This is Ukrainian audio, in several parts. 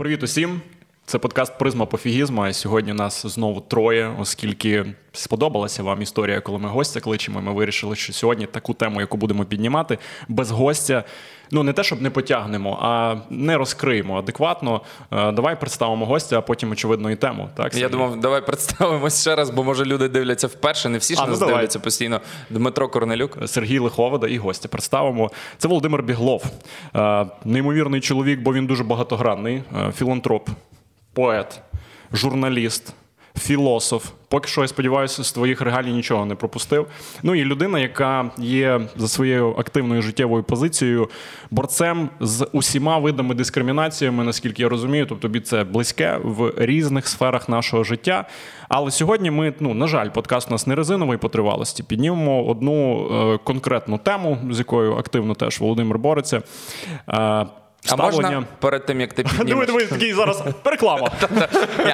Привіт усім! Це подкаст Призма пофігізму. І сьогодні нас знову троє, оскільки сподобалася вам історія, коли ми гостя кличемо. Ми вирішили, що сьогодні таку тему, яку будемо піднімати, без гостя. Ну, не те, щоб не потягнемо, а не розкриємо адекватно. Е, давай представимо гостя, а потім, очевидно, і тему. Так, Я думав, давай представимось ще раз, бо може люди дивляться вперше. Не всі ж А, ну нас давай. дивляться постійно. Дмитро Корнелюк. Сергій Лиховода і гостя представимо. Це Володимир Біглов, Е, неймовірний чоловік, бо він дуже багатогранний, е, філантроп, поет, журналіст, філософ. Поки що, я сподіваюся, з твоїх регалій нічого не пропустив. Ну і людина, яка є за своєю активною життєвою позицією борцем з усіма видами дискримінаціями, наскільки я розумію. Тобто тобі це близьке в різних сферах нашого життя. Але сьогодні ми, ну на жаль, подкаст у нас не резиновий по тривалості. Піднімемо одну е, конкретну тему, з якою активно теж Володимир бореться. А можна перед тим, як ти піднімеш... диви, такий зараз реклама.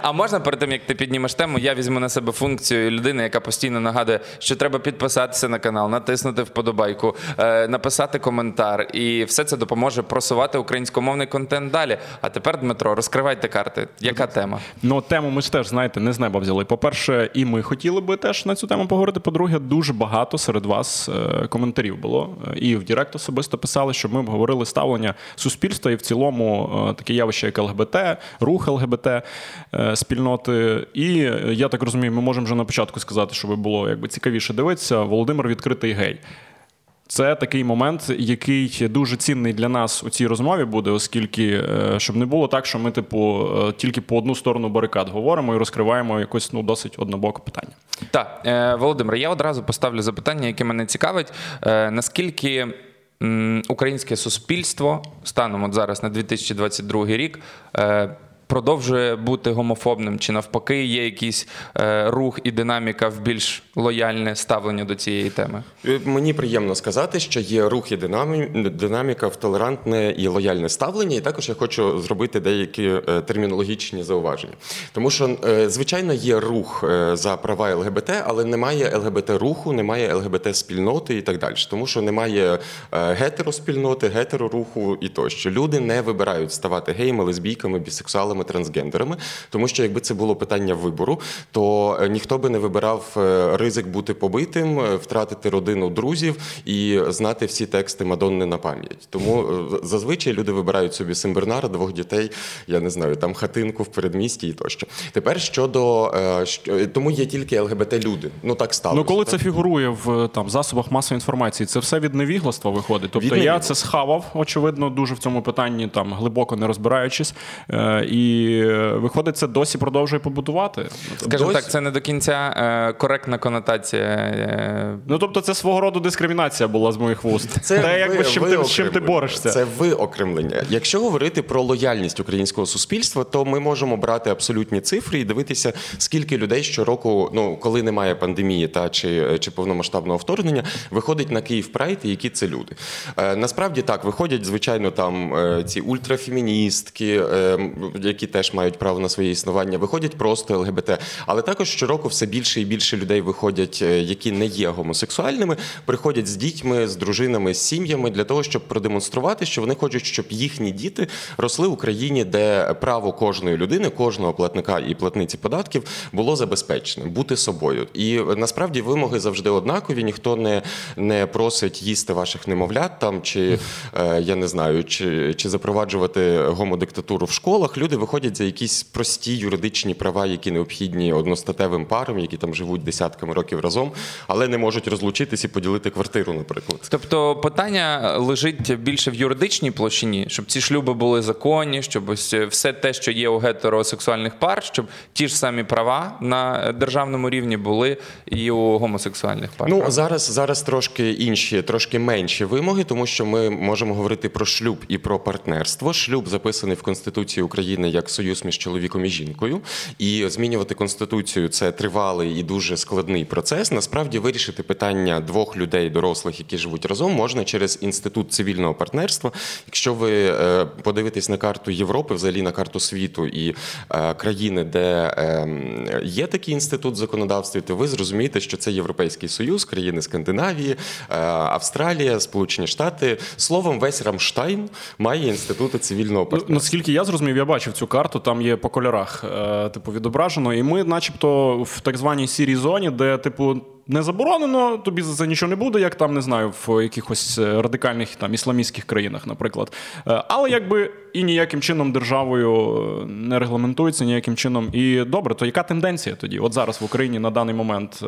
А можна перед тим, як ти піднімеш тему, я візьму на себе функцію людини, яка постійно нагадує, що треба підписатися на канал, натиснути вподобайку, е, написати коментар, і все це допоможе просувати українськомовний контент далі. А тепер, Дмитро, розкривайте карти. Яка тема? Ну, тему ми ж теж, знаєте, не з неба взяли. По-перше, і ми хотіли би теж на цю тему поговорити. По-друге, дуже багато серед вас е, коментарів було. Е, І в Директ особисто писали, щоб ми обговорили ставлення суспільства і в цілому е, таке явище, як ЛГБТ, рух ЛГБТ е, спільноти. І е, я так розумію, ми можемо вже на початку сказати, щоб було якби цікавіше дивитися. Володимир відкритий гей. Це такий момент, який дуже цінний для нас у цій розмові буде, оскільки щоб не було так, що ми, типу, тільки по одну сторону барикад говоримо і розкриваємо якось ну досить однобоке питання. Так, Володимир, я одразу поставлю запитання, яке мене цікавить. Наскільки українське суспільство станом от зараз на 2022 рік е, продовжує бути гомофобним, чи навпаки є якийсь е, рух і динаміка в більш лояльне ставлення до цієї теми? Е, Мені приємно сказати, що є рух і динамі- динаміка в толерантне і лояльне ставлення. І також я хочу зробити деякі е, термінологічні зауваження. Тому що, звичайно, є рух за права ЛГБТ, але немає ЛГБТ-руху, немає ЛГБТ-спільноти і так далі. Тому що немає гетероспільноти, гетероруху і тощо. Люди не вибирають ставати геями, лесбійками, бісексуалами, трансгендерами. Тому що якби це було питання вибору, то е, ніхто би не вибирав е, ризик бути побитим, е, втратити родину друзів і знати всі тексти Мадонни на пам'ять. Тому зазвичай люди вибирають собі Симбернара, двох дітей, я не знаю, там хатинку в передмісті і тощо. Тепер щодо тому є тільки ЛГБТ-люди. Ну так сталося. Ну, коли так? це фігурує в там засобах масової інформації, це все від невігластва виходить. Тобто Від я невігластва. це схавав, очевидно, дуже в цьому питанні там глибоко не розбираючись. Е, і виходить, це досі продовжує побутувати. Скажімо Досі- так, це не до кінця е, коректна конотація. е, Ну тобто, це свого роду дискримінація була з моїх вуст. Те, якби з чим ти з чим ти борешся. Це виокремлення. Якщо говорити про лояльність українського суспільства, то ми можемо брати абсолютні цифри і дивитися, скільки людей щороку, ну коли немає пандемії та чи, чи повномасштабного вторгнення, виходить на Київ Прайд, і які це люди. Е, насправді так виходять, звичайно, там е, ці ультрафеміністки, е, які теж мають право на своє існування, виходять просто ЛГБТ. Але також щороку все більше і більше людей виходять, е, які не є гомосексуальними, приходять з дітьми, з дружинами, з сім'ями для того, щоб продемонструвати, що вони хочуть, щоб їхні діти росли в Україні, де право кожної людини, кожного платника і платниці податків було забезпечене бути собою. І насправді вимоги завжди однакові. Ніхто не, не просить їсти ваших немовлят там чи е, я не знаю, чи, чи запроваджувати гомодиктатуру в школах. Люди виходять за якісь прості юридичні права, які необхідні одностатевим парам, які там живуть десятками років разом, але не можуть розлучитись і поділити квартиру, наприклад. Тобто питання лежить більше в юридичній площині, щоб ці шлюби були законні, щоб ось все те, що є у гетеросексуальних пар, щоб ті ж самі права на державному рівні були і у гомосексуальних пар. Ну зараз зараз трошки інші, трошки менші вимоги, тому що ми можемо говорити про шлюб і про партнерство. Шлюб записаний в Конституції України як союз між чоловіком і жінкою. І змінювати конституцію це тривалий і дуже складний процес. Насправді вирішити питання двох людей, дорослих, які живуть разом, можна через інститут цивільного партнерства. Якщо ви е, подивитесь на карту Європи, взагалі на карту світу і е, країни, де е, є такий інститут в законодавстві, то ви зрозумієте, що це Європейський Союз, країни Скандинавії, е, Австралія, Сполучені Штати. Словом, весь Рамштайн має інститути цивільного Ну, партнерства. Наскільки я зрозумів, я бачив цю цю карту, там є по кольорах, е, типу, відображено. І ми, начебто, в так званій сірій зоні, де, типу, не заборонено, тобі за це нічого не буде, як там не знаю, в якихось е, радикальних там ісламістських країнах, наприклад. Е, але якби і ніяким чином державою е, не регламентується, ніяким чином. І добре, то яка тенденція тоді? От зараз в Україні на даний момент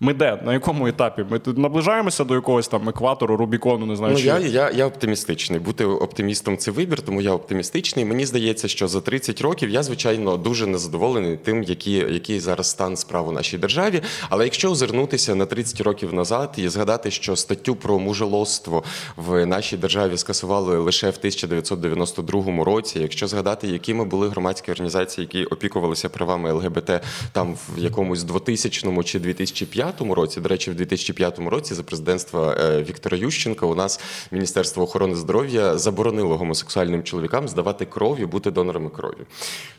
ми де? На якому етапі? Ми тут наближаємося до якогось там екватору, Рубікону, не знаю. Ну, чи... я, я, я оптимістичний. Бути оптимістом це вибір, тому я оптимістичний. Мені здається, що за 30 років я, звичайно, дуже незадоволений тим, який, який зараз стан справ у нашій державі. Але якщо озирнути повернутися на 30 років назад і згадати, що статтю про мужелоство в нашій державі скасували лише в 1992 році. Якщо згадати, якими були громадські організації, які опікувалися правами ЛГБТ там в якомусь 2000 чи 2005 році, до речі, в 2005 році за президентства е, Віктора Ющенка у нас Міністерство охорони здоров'я заборонило гомосексуальним чоловікам здавати кров і бути донорами крові.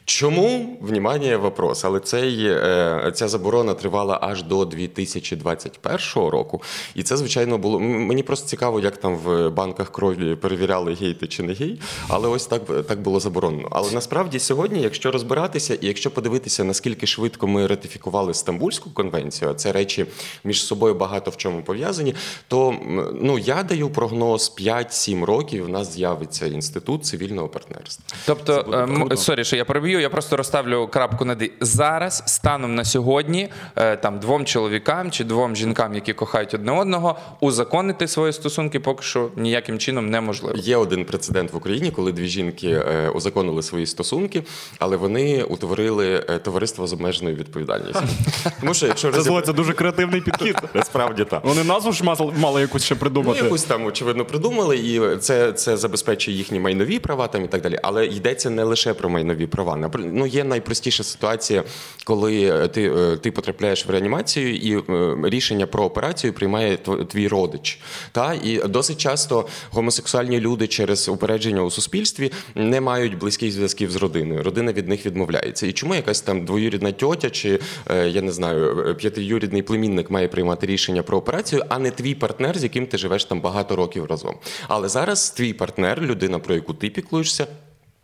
Чому? Внімання, вопрос. Але цей, е, ця заборона тривала аж до 2000 2021 року. І це, звичайно, було. Мені просто цікаво, як там в банках крові перевіряли гей ти чи не гей, але ось так так було заборонено. Але насправді сьогодні, якщо розбиратися, і якщо подивитися, наскільки швидко ми ратифікували Стамбульську конвенцію, а це речі між собою багато в чому пов'язані, то ну я даю прогноз 5-7 років. У нас з'явиться інститут цивільного партнерства. Тобто, ем, sorry, що я переб'ю, я просто розставлю крапку над зараз, станом на сьогодні, е, там двом чоловікам чоловікам чи двом жінкам, які кохають одне одного, узаконити свої стосунки поки що ніяким чином неможливо. Є один прецедент в Україні, коли дві жінки е, узаконили свої стосунки, але вони утворили е, товариство з обмеженою відповідальністю. Тому що якщо це це дуже креативний підхід. Насправді так. Вони назву ж мали якусь ще придумати. Ну, якусь там очевидно придумали, і це це забезпечує їхні майнові права там і так далі. Але йдеться не лише про майнові права. Ну, є найпростіша ситуація, коли ти ти потрапляєш в реанімацію і Е, рішення про операцію приймає твій родич. Та і досить часто гомосексуальні люди через упередження у суспільстві не мають близьких зв'язків з родиною. Родина від них відмовляється. І чому якась там двоюрідна тьотя чи е, я не знаю, п'ятиюрідний племінник має приймати рішення про операцію, а не твій партнер, з яким ти живеш там багато років разом. Але зараз твій партнер, людина, про яку ти піклуєшся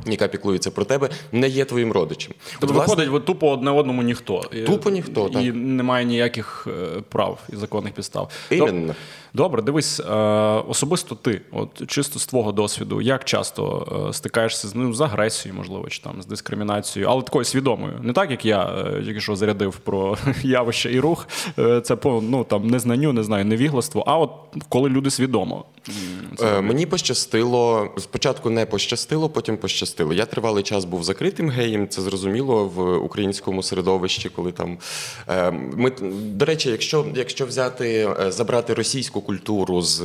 яка піклується про тебе, не є твоїм родичем. Тобто власне, виходить, ви тупо одне одному ніхто. Тупо ніхто, і, так. І немає ніяких е, прав і законних підстав. Іменно. Добре, дивись, е, особисто ти, от чисто з твого досвіду, як часто е, стикаєшся з ним з агресією, можливо, чи там з дискримінацією, але такою свідомою. Не так, як я тільки що зарядив про явище і рух. Це по ну там незнанню, не знаю, невігластво. А от коли люди свідомо. Це Мені пощастило спочатку не пощастило, потім пощастило. Я тривалий час був закритим геєм, це зрозуміло в українському середовищі, коли там е, ми до речі, якщо якщо взяти е, забрати російську культуру з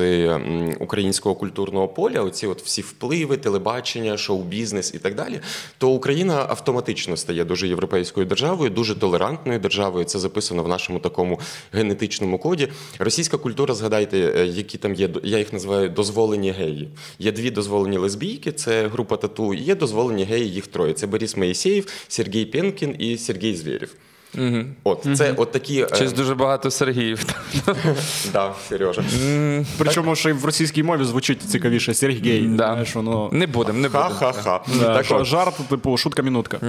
українського культурного поля, оці от всі впливи, телебачення, шоу-бізнес і так далі, то Україна автоматично стає дуже європейською державою, дуже толерантною державою. Це записано в нашому такому генетичному коді. Російська культура, згадайте, е, які там є, я їх називаю дозволені геї. Є дві дозволені лесбійки, це група тату. Є дозволені геї, їх троє. Це Борис Моїсеєв, Сергій Пенкін і Сергій Звєрєв. Угу. От це от такі Щось е, дуже багато Сергіїв. Да, Сережа. Причому ще й в російській мові звучить цікавіше Сергій. Да. Не будемо, не будемо. Ха-ха-ха. Так, Жарт, типу, шутка-мінутка.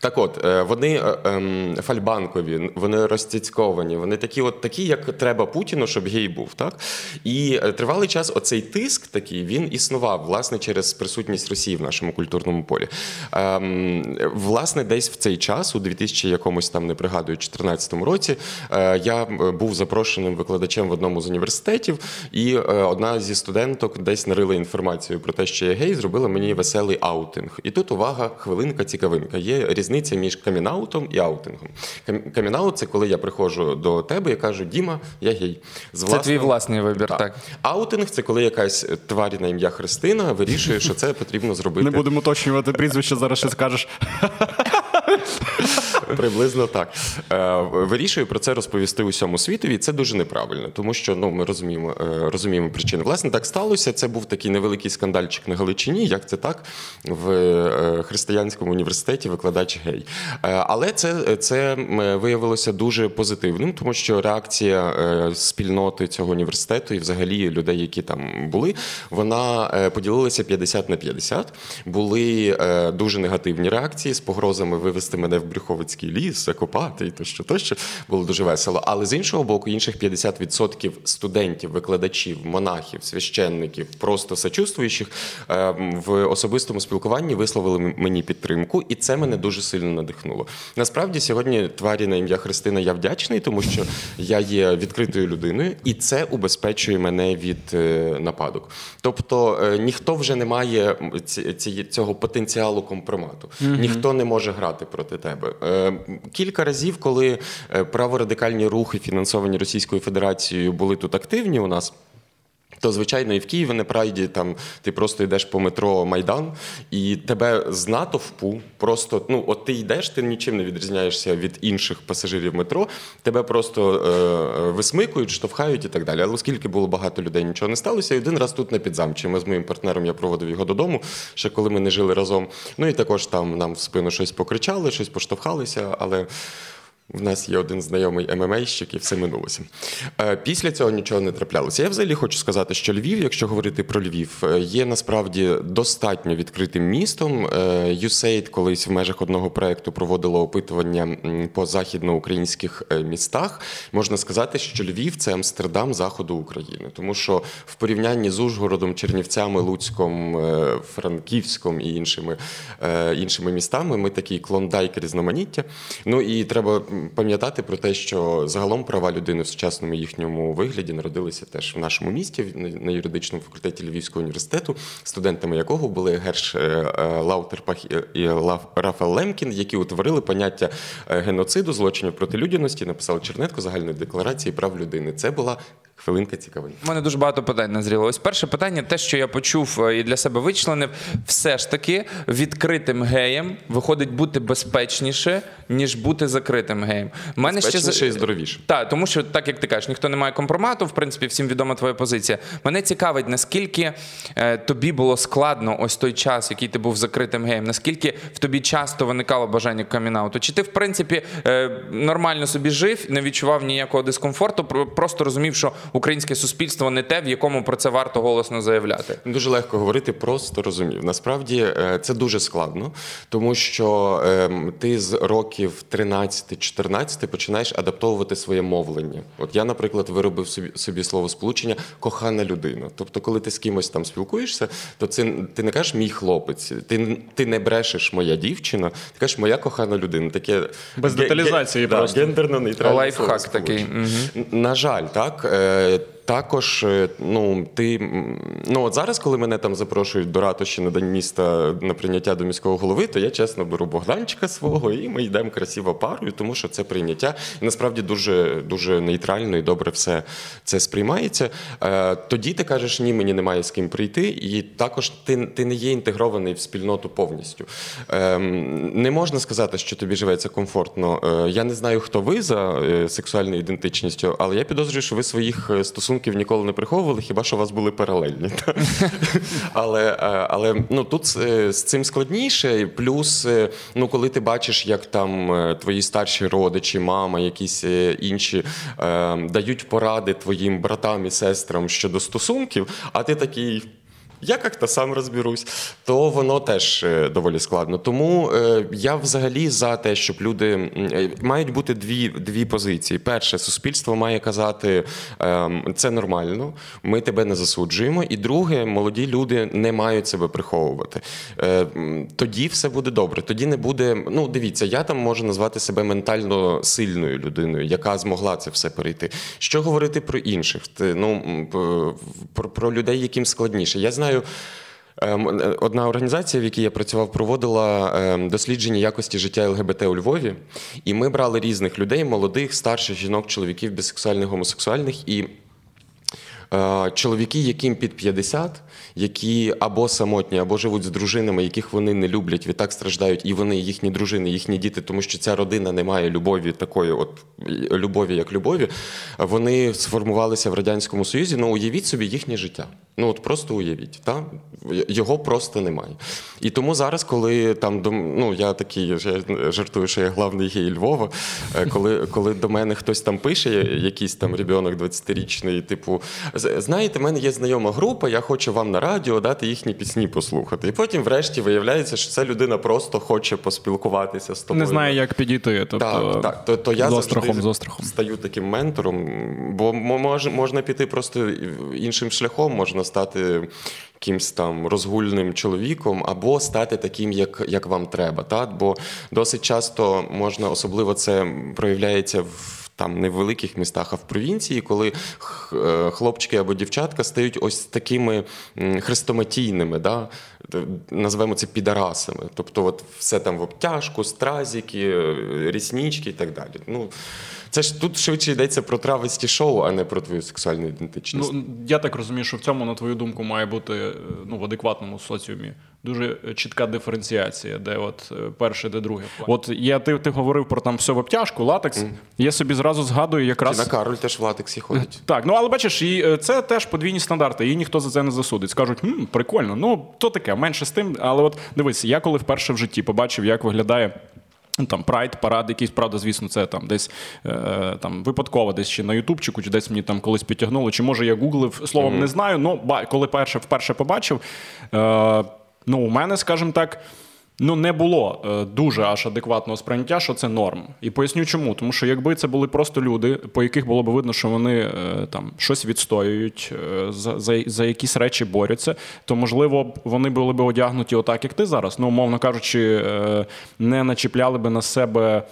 Так от, е, вони е, ем, фальбанкові, вони розцяцьковані, вони такі, от такі, як треба Путіну, щоб гей був. Так? І е, тривалий час оцей тиск такий він існував власне через присутність Росії в нашому культурному полі. Ем, власне, десь в цей час, у 2000 якомусь там не пригадую, 2014 році, я був запрошеним викладачем в одному з університетів, і одна зі студенток десь нарила інформацію про те, що я гей, зробила мені веселий аутинг. І тут увага, хвилинка, цікавинка. Є різниця різниця між камінаутом і аутингом. Камінаут це коли я приходжу до тебе і кажу, Діма, я гей. З власного... Це твій власний вибір. так. так. Аутинг це коли якась тварі на ім'я Христина вирішує, що це потрібно зробити. Не будемо уточнювати прізвище, зараз ще скажеш. Приблизно так. Е, Вирішую про це розповісти усьому світові. Це дуже неправильно, тому що ну ми розуміємо, е, розуміємо причини. Власне, так сталося. Це був такий невеликий скандальчик на Галичині. Як це так в е, християнському університеті викладач гей. Але це, це виявилося дуже позитивним, тому що реакція спільноти цього університету і взагалі людей, які там були, вона поділилася 50 на 50. Були дуже негативні реакції з погрозами вивести мене в Брюховицький ліс, закопати і тощо, тощо. Було дуже весело. Але з іншого боку, інших 50% студентів, викладачів, монахів, священників, просто сочувствуючих е, в особистому спілкуванні висловили мені підтримку, і це мене дуже сильно надихнуло. Насправді, сьогодні тварі на ім'я Христина я вдячний, тому що я є відкритою людиною, і це убезпечує мене від е, нападок. Тобто е, ніхто вже не має цього потенціалу компромату. Ніхто не може грати проти тебе. Кілька разів, коли е, праворадикальні рухи, фінансовані Російською Федерацією, були тут активні у нас. То, звичайно, і в Києві на прайді там ти просто йдеш по метро Майдан, і тебе з натовпу просто ну от ти йдеш, ти нічим не відрізняєшся від інших пасажирів метро, тебе просто е, висмикують, штовхають і так далі. Але оскільки було багато людей, нічого не сталося. І один раз тут на підзамчі. Ми з моїм партнером я проводив його додому, ще коли ми не жили разом. Ну і також там нам в спину щось покричали, щось поштовхалися, але. В нас є один знайомий ММАщик, і все минулося. Е, Після цього нічого не траплялося. Я взагалі хочу сказати, що Львів, якщо говорити про Львів, е, є насправді достатньо відкритим містом. Е, USAID колись в межах одного проекту проводило опитування по західноукраїнських містах. Можна сказати, що Львів це Амстердам заходу України, тому що в порівнянні з Ужгородом, Чернівцями, Луцьком, Франківськом і іншими, іншими містами ми такий клондайк різноманіття. Ну і треба пам'ятати про те, що загалом права людини в сучасному їхньому вигляді народилися теж в нашому місті на- юридичному факультеті Львівського університету, студентами якого були Герш е, е, Лаутерпахт і Рафаел Лемкін, які утворили поняття е, геноциду, злочинів проти людяності, написали чернетку загальної декларації прав людини. Це була хвилинка цікавинки. У мене дуже багато питань назріло. Ось перше питання, те, що я почув і для себе вичленив, все ж таки відкритим геєм виходить бути безпечніше, ніж бути закритим. У Мене ще Безпечніше і здоровіше. Так, тому що так як ти кажеш, ніхто не має компромату, в принципі, всім відома твоя позиція. Мене цікавить, наскільки е, тобі було складно ось той час, який ти був закритим геєм, наскільки в тобі часто виникало бажання камінауту? Чи ти, в принципі, е, нормально собі жив, не відчував ніякого дискомфорту, про- просто розумів, що українське суспільство не те, в якому про це варто голосно заявляти? Дуже легко говорити, просто розумів. Насправді е, це дуже складно, тому що ем, ти з років 13-14 починаєш адаптовувати своє мовлення. От я, наприклад, виробив собі, собі слово сполучення кохана людина. Тобто, коли ти з кимось там спілкуєшся, то це ти не кажеш мій хлопець, ти, ти не брешеш моя дівчина, ти кажеш моя кохана людина. Таке Без деталізації ге- ге, просто. гендерно нейтральне Лайфхак такий, Угу. На жаль, так. Е, Також, е, ну ти ну от зараз, коли мене там запрошують до ратуші на день міста на прийняття до міського голови, то я чесно беру Богданчика свого і ми йдемо красиво парою, тому що це прийняття і насправді дуже дуже нейтрально і добре все це сприймається. Е, Тоді ти кажеш, ні, мені немає з ким прийти, і також ти, ти не є інтегрований в спільноту повністю. Ем, Не можна сказати, що тобі живеться комфортно. Е, Я не знаю, хто ви за сексуальною ідентичністю, але я підозрюю, що ви своїх е, стосунків ніколи не приховували, хіба що у вас були паралельні. але е, але ну, тут е, з цим складніше. Плюс, е, ну, коли ти бачиш, як там твої старші родичі, мама, якісь інші дають поради твоїм братам і сестрам щодо стосунків, а ти такий. Я як-то сам розберусь, то воно теж е, доволі складно. Тому е, я взагалі за те, щоб люди е, мають бути дві, дві позиції. Перше, суспільство має казати, ем, це нормально, ми тебе не засуджуємо. І друге, молоді люди не мають себе приховувати. Тоді все буде добре. Тоді не буде. Ну, дивіться, я там можу назвати себе ментально сильною людиною, яка змогла це все перейти. Що говорити про інших? Ну про, про людей, яким складніше. Я знаю. Ем, е, Одна організація, в якій я працював, проводила ем, дослідження якості життя ЛГБТ у Львові, і ми брали різних людей: молодих, старших жінок, чоловіків, бісексуальних, гомосексуальних. І чоловіки, яким під 50, які або самотні, або живуть з дружинами, яких вони не люблять, відтак страждають, і вони, їхні дружини, їхні діти, тому що ця родина не має любові такої, от любові, як любові. Вони сформувалися в радянському союзі. Ну уявіть собі їхнє життя. Ну от просто уявіть, та його просто немає. І тому зараз, коли там ну я такий я жартую, що я главний гей Львова. Е, коли коли до мене хтось там пише, якийсь там ребенок 20-річний, типу, знаєте, в мене є знайома група, я хочу вам на радіо дати їхні пісні послухати. І потім, врешті, виявляється, що ця людина просто хоче поспілкуватися з тобою. Не знає, як підійти. Тобто, Так, так. То, то я з острахом, з острахом. стаю таким ментором, бо мож, можна піти просто іншим шляхом, можна стати якимсь там розгульним чоловіком, або стати таким, як як вам треба. Так? Бо досить часто можна, особливо це проявляється в. Там не в великих містах, а в провінції, коли е, хлопчики або дівчатка стають ось такими хрестоматійними, да? називаємо це підарасами. Тобто, от все там в обтяжку, стразіки, е, ріснічки і так далі. Ну, це ж тут швидше йдеться про травесті шоу, а не про твою сексуальну ідентичність. Ну я так розумію, що в цьому, на твою думку, має бути е, ну, в адекватному соціумі дуже чітка диференціація, де от е, перше, де друге. От я ти ти говорив про там все в обтяжку, латекс. Mm. Я собі зразу згадую, якраз на Кароль теж в латексі ходить. Так, ну але бачиш, і е, це теж подвійні стандарти. Її ніхто за це не засудить. Скажуть, хм, прикольно. Ну то таке, менше з тим. Але от дивись, я коли вперше в житті побачив, як виглядає. Ну, там прайд, парад, якийсь, правда, звісно, це там десь е, там випадково, десь ще на Ютубчику, чи десь мені там колись підтягнуло, чи може я гуглив словом, mm-hmm. не знаю. Ну, коли перше вперше побачив, е, ну, у мене, скажімо так ну не було е, дуже аж адекватного сприйняття, що це норм. І поясню, чому. Тому що якби це були просто люди, по яких було б видно, що вони е, там щось відстоюють, е, за, за, за якісь речі борються, то можливо вони були б одягнуті отак, як ти зараз. Ну, умовно кажучи, не начіпляли би на себе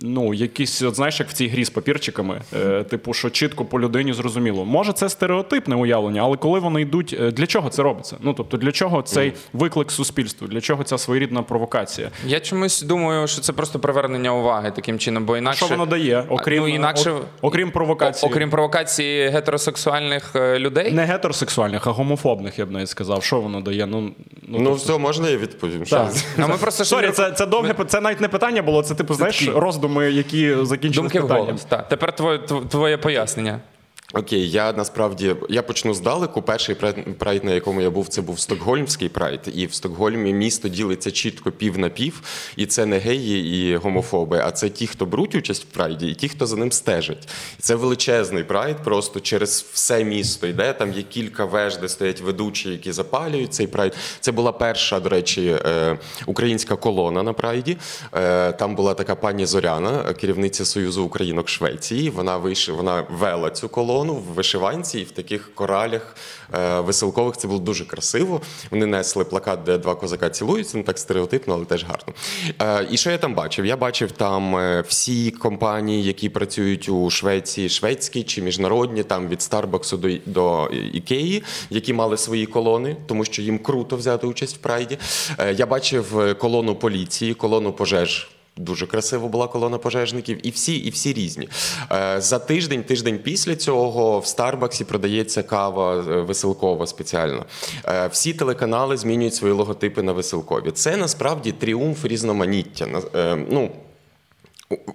ну, якісь, от знаєш, як в цій грі з папірчиками, е, типу, що чітко по людині зрозуміло. Може, це стереотипне уявлення, але коли вони йдуть, е, для чого це робиться? Ну тобто, для чого цей виклик суспільству, для чого ця своєрідна провокація? Я чомусь думаю, що це просто привернення уваги таким чином, бо інакше що воно дає, окрім ну, інакше, окрім провокації, окрім провокації гетеросексуальних е, людей, не гетеросексуальних, а гомофобних, я б навіть сказав. Що воно дає? Ну ну, ну тобто... все можна я відповім. Так. Ну, ми просто Sorry, це це довге це навіть не питання було. Це типу, знаєш, роздуми, які закінчились Думки питанням. голос, так. Тепер твоє, твоє пояснення. Окей, я насправді я почну здалеку. Перший прайд, на якому я був, це був Стокгольмський прайд. І в Стокгольмі місто ділиться чітко пів на пів. І це не геї і гомофоби, а це ті, хто беруть участь в прайді, і ті, хто за ним стежить. Це величезний прайд, просто через все місто йде. Там є кілька веж, де стоять ведучі, які запалюють цей прайд. Це була перша, до речі, е, українська колона на прайді. Е, там була така пані Зоряна, керівниця Союзу Українок Швеції. Вона вийшла, вона вела цю колону колону в вишиванці і в таких коралях е, веселкових. Це було дуже красиво. Вони несли плакат, де два козака цілуються, не так стереотипно, але теж гарно. Е, і що я там бачив? Я бачив там е, всі компанії, які працюють у Швеції, шведські чи міжнародні, там від Старбаксу до до Ікеї, які мали свої колони, тому що їм круто взяти участь в прайді. Я бачив колону поліції, колону пожеж. Дуже красиво була колона пожежників, і всі і всі різні. Е, за тиждень, тиждень після цього в Старбаксі продається кава е, веселкова спеціальна. Е, всі телеканали змінюють свої логотипи на веселкові. Це насправді тріумф різноманіття. Ну,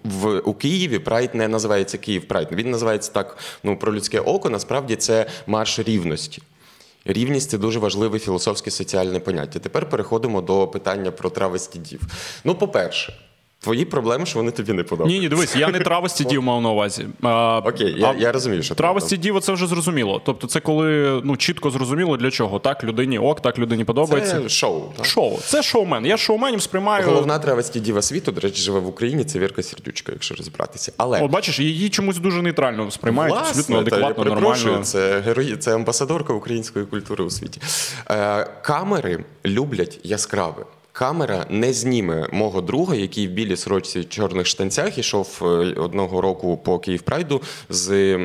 в у Києві Прайд не називається Київ Прайд. Він називається так ну, про людське око. Насправді це марш рівності. Рівність це дуже важливе філософське соціальне поняття. Тепер переходимо до питання про травесті дів. Ну, по-перше. Твої проблеми, що вони тобі не подобаються. Ні, ні, дивись, я не травості дів мав на увазі. А, Окей, я я розумію, що травості дів це вже зрозуміло. Тобто, це коли ну чітко зрозуміло для чого. Так, людині ок, так людині подобається. Це шоу. Так? Шоу. Це шоумен. Я шоуменів сприймаю. Головна травості діва світу, до речі, живе в Україні. Це Вірка Сердючка, якщо розібратися. Але От бачиш, її чомусь дуже нейтрально сприймають. Власне, абсолютно адекватно, нормально. Це герої, це амбасадорка української культури у світі. Е, Камери люблять яскраве. Камера не зніме мого друга, який в білій сорочці чорних штанцях ішов е, одного року по Київпрайду з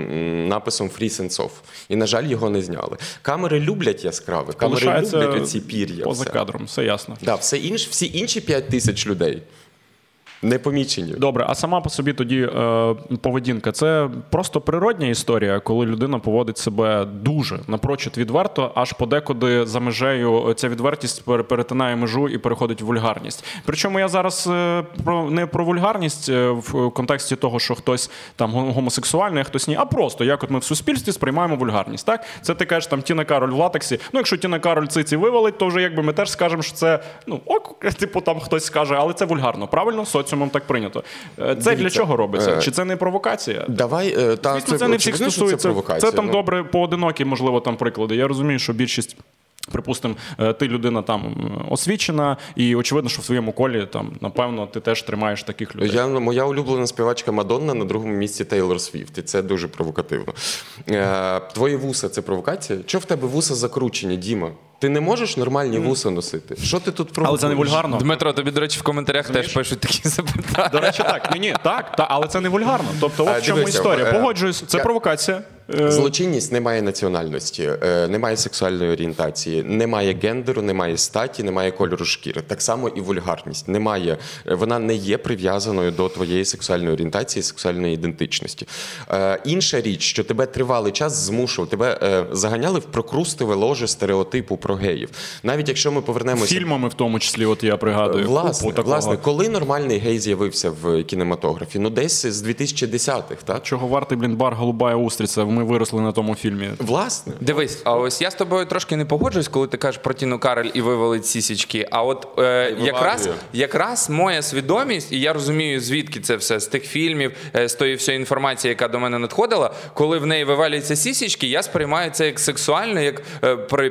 написом Free Sense Off. І, на жаль, його не зняли. Камери люблять яскраве, камери люблять оці пір'я. Поза все. кадром, все ясно. Да, все інш, Всі інші 5 тисяч людей Непомічені. Добре, а сама по собі тоді е, поведінка це просто природня історія, коли людина поводить себе дуже напрочуд відверто, аж подекуди за межею ця відвертість перетинає межу і переходить в вульгарність. Причому я зараз е, про не про вульгарність е, в контексті того, що хтось там го- гомосексуальний, а хтось ні, а просто як от ми в суспільстві сприймаємо вульгарність. Так, це ти кажеш там Тіна Кароль в латексі. Ну, якщо Тіна Кароль циці вивалить, то вже якби ми теж скажемо, що це ну ок, типу там хтось скаже, але це вульгарно. Правильно, соціумом так прийнято. Е, Це для чого робиться? е, Чи це не провокація? Давай е, та Звісно, це не всіх стосується. Це, провокація, там ну. добре поодинокі, можливо, там приклади. Я розумію, що більшість. Припустимо, ти людина там освічена, і очевидно, що в своєму колі там напевно ти теж тримаєш таких людей. Я, моя улюблена співачка Мадонна на другому місці Тейлор Свіфт, і це дуже провокативно. Е, твої вуса це провокація? Чого в тебе вуса закручені, Діма? Ти не можеш нормальні вуса носити? Що ти тут провокуєш? Але це не вульгарно. Дмитро, тобі, до речі, в коментарях теж пишуть такі запитання. До речі, так ні, ні, так, та, але це не вульгарно. Тобто, от А, в чому дивися, історія. е, Погоджуюсь, це я- провокація. Е, Злочинність не має національності, е, немає сексуальної орієнтації, немає гендеру, немає статі, немає кольору шкіри. Так само і вульгарність немає. е, Вона не є прив'язаною до твоєї сексуальної орієнтації, сексуальної ідентичності. Е, інша річ, що тебе тривалий час змушував, тебе е, заганяли в прокрустиве ложе стереотипу про геїв. Навіть якщо ми повернемося Фільмами, в тому числі, от я пригадую. Власне, купу такого. власне, коли нормальний гей з'явився в кінематографі? Ну, десь з 2010-х, так? Чого вартий блін бар голубая устриця? Ми виросли на тому фільмі. Власне. Дивись, а ось я з тобою трошки не погоджуюсь, коли ти кажеш про Тіну Карель і вивалить сісічки. А от е, якраз, якраз моя свідомість, і я розумію, звідки це все з тих фільмів, е, з тої всієї інформації, яка до мене надходила, коли в неї вивалюються сісічки, я сприймаю це як сексуально, як е, при,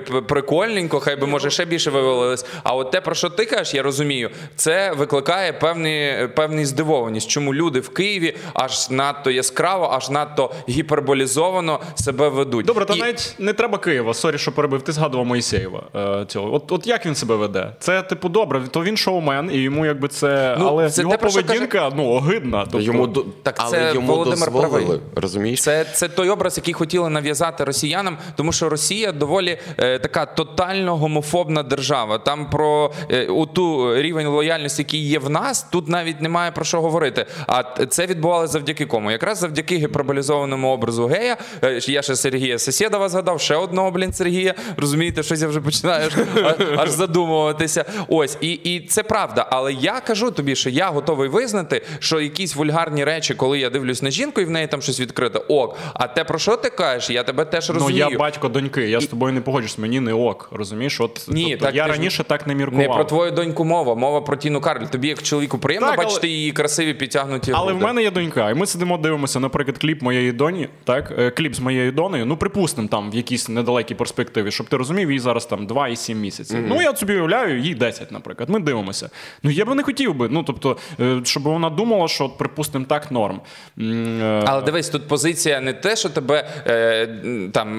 прикольненько, хай би може ще більше вивалилось. А от те, про що ти кажеш, я розумію, це викликає певний, певний здивованість, чому люди в Києві аж надто яскраво, аж надто гіперболізовано себе ведуть. Добре, та І- навіть не треба Києва. Sorry, що перебив. Ти згадував Моїсеєва. Е, цього. От, от як він себе веде? Це, типу, добре, то він шоумен, і йому якби це. Ну, але це його те, поведінка ну, огидна. Тобто, Йому до- Так але це йому Володимир дозволили, правий. розумієш? Це, це той образ, який хотіли нав'язати росіянам, тому що Росія доволі е, така тотально гомофобна держава. Там про е, у ту рівень лояльності, який є в нас, тут навіть немає про що говорити. А це відбувалося завдяки кому? Якраз завдяки гіперболізованому образу гея. Е, Я ще Сергія Сосєдова згадав, ще одного, блін, Сергія. Розумієте, щось я вже починаю аж, аж задумуватися. Ось, і, і це правда. Але я кажу тобі, що я готовий визнати, що якісь вульгарні речі, коли я дивлюсь на жінку і в неї там щось відкрите, ок. А те, про що ти кажеш, я тебе теж Ну, я батько доньки, я з тобою не погоджусь, мені не ок. Розумієш? От, Ні, тобто, так я ти ж раніше так не міркував. Не про твою доньку мова, мова про Тіну Карль. Тобі, як чоловіку, приємно Так, але- її красиві підтягнуті. Але в мене є донька, і ми сидимо, дивимося, наприклад, кліп моєї доні, так, е, кліп з моєю донею, ну, припустимо, там в якійсь недалекій перспективі, щоб ти розумів, їй зараз там 2 і 7 місяців. Ну, я собі уявляю, їй 10, наприклад. Ми дивимося. Ну, я би не хотів би, ну, тобто, е, щоб вона думала, що, от, припустимо, так норм. Е, Але дивись, тут позиція не те, що тебе там.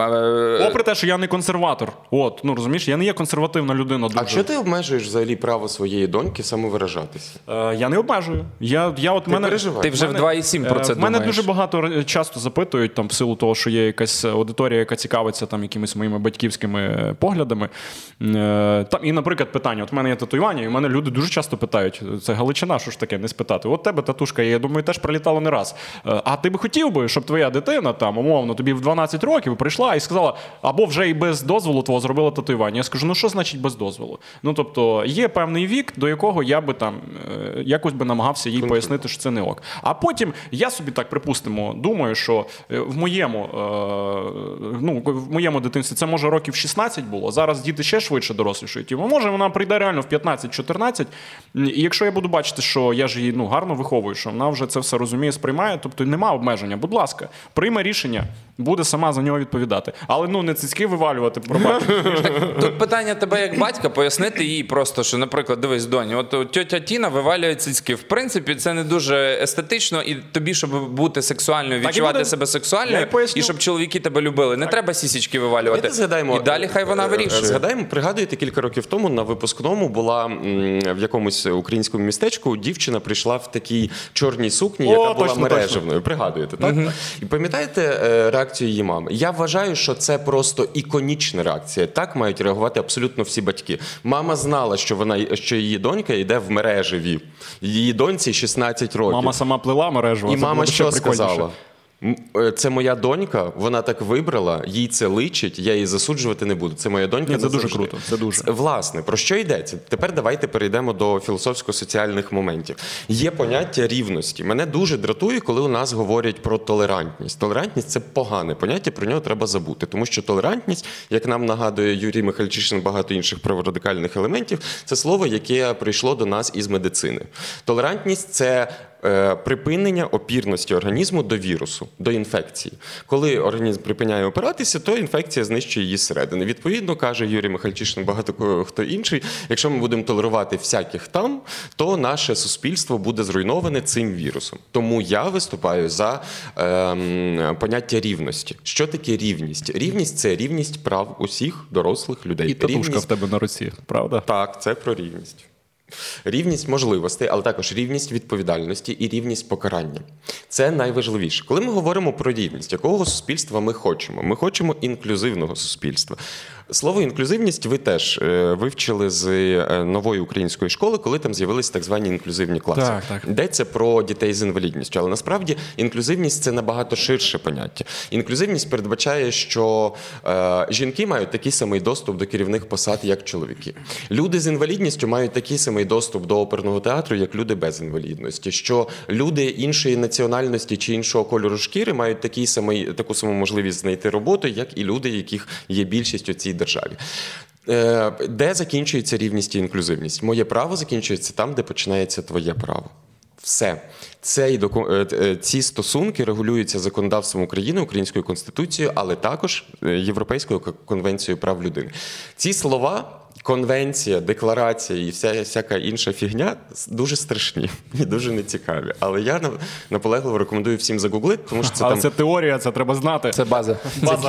Попри те, що я не консерватор. От, ну розумієш, я не є консервативна людина. Дуже. А що ти обмежуєш взагалі право своєї доньки самовиражатися? Е, я не обмежую. Я, я от мене... переживай. Ти вже в 2,7 про Е, це В мене дуже багато часто запитують там в силу того, що є якась аудиторія, яка цікавиться там якимись моїми батьківськими е, поглядами. Е, Там і, наприклад, питання: от в мене є татуювання, і в мене люди дуже часто питають: це Галичина, що ж таке, не спитати. От тебе татушка я думаю, теж прилітала не раз. Е, А ти би хотів би, щоб твоя дитина там, умовно, тобі в 12 років прийшла і сказала, або вже і без дозволу твого зробила татуювання. Я скажу, ну що значить без дозволу? Ну тобто є певний вік, до якого я би там е, якось би намагався їй пояснити, що це не ок. А потім я собі так припустимо, думаю, що е, в моєму е, ну в моєму дитинстві це може років 16 було. Зараз діти ще швидше дорослішають. І може вона прийде реально в 15-14. І якщо я буду бачити, що я ж її ну гарно виховую, що вона вже це все розуміє, сприймає, тобто нема обмеження. Будь ласка, прийме рішення, буде сама за нього відповідати. Але ну не цицьки вивалювати, пробачте. Тут питання тебе як батька пояснити їй просто, що, наприклад, дивись, доні, от от тьотя Тіна вивалює цицьки. В принципі, це не дуже естетично, і тобі, щоб бути сексуальною, відчувати себе сексуальною, і щоб чоловіки тебе любили. Не треба сісічки вивалювати. І далі хай вона е, вирішує. Згадаємо, пригадуєте, кілька років тому на випускному була в якомусь українському містечку. Дівчина прийшла в такій чорній сукні, яка була мережевною. Пригадуєте, так? І пам'ятаєте е, реакцію її мами? Я вважаю, що це просто іконічна реакція. Так мають реагувати абсолютно всі батьки. Мама знала, що вона що її донька йде в мережеві. Її доньці 16 років. Мама сама плила мережу. І мама що сказала? Е, Це моя донька, вона так вибрала, їй це личить, я її засуджувати не буду. Це моя донька. Ні, це дуже круто, це дуже. Власне, про що йдеться? Тепер давайте перейдемо до філософсько-соціальних моментів. Є поняття рівності. Мене дуже дратує, коли у нас говорять про толерантність. Толерантність це погане поняття, про нього треба забути. Тому що толерантність, як нам нагадує Юрій Михальчишин, багато інших праворадикальних елементів, це слово, яке прийшло до нас із медицини. Толерантність це припинення опірності організму до вірусу, до інфекції. Коли організм припиняє опиратися, то інфекція знищує її зсередини. Відповідно, каже Юрій Михальчишин, багато хто інший. Якщо ми будемо толерувати всяких там, то наше суспільство буде зруйноване цим вірусом. Тому я виступаю за ем, поняття рівності. Що таке рівність? Рівність це рівність прав усіх дорослих людей. І татушка Рівність в тебе на руці, правда? так, це про рівність. Рівність можливостей, але також рівність відповідальності і рівність покарання. Це найважливіше. Коли ми говоримо про рівність, якого суспільства ми хочемо? Ми хочемо інклюзивного суспільства. Слово інклюзивність ви теж е, вивчили з е, нової української школи, коли там з'явилися так звані інклюзивні класи. Так, так. Йдеться про дітей з інвалідністю, але насправді інклюзивність це набагато ширше поняття. Інклюзивність передбачає, що е, жінки мають такий самий доступ до керівних посад, як чоловіки. Люди з інвалідністю мають такий самий доступ до оперного театру, як люди без інвалідності. Що люди іншої національності чи іншого кольору шкіри мають такий самий, таку саму можливість знайти роботу, як і люди, яких є більшість у цій державі. Е, Де закінчується рівність і інклюзивність? Моє право закінчується там, де починається твоє право. Все. Цей е, е, ці стосунки регулюються законодавством України, українською конституцією, але також Європейською конвенцією прав людини. Ці слова. Конвенція, декларація і вся всяка інша фігня дуже страшні і дуже нецікаві. Але я на- наполегливо рекомендую всім загуглити, тому що це Але там це теорія, це треба знати. Це база.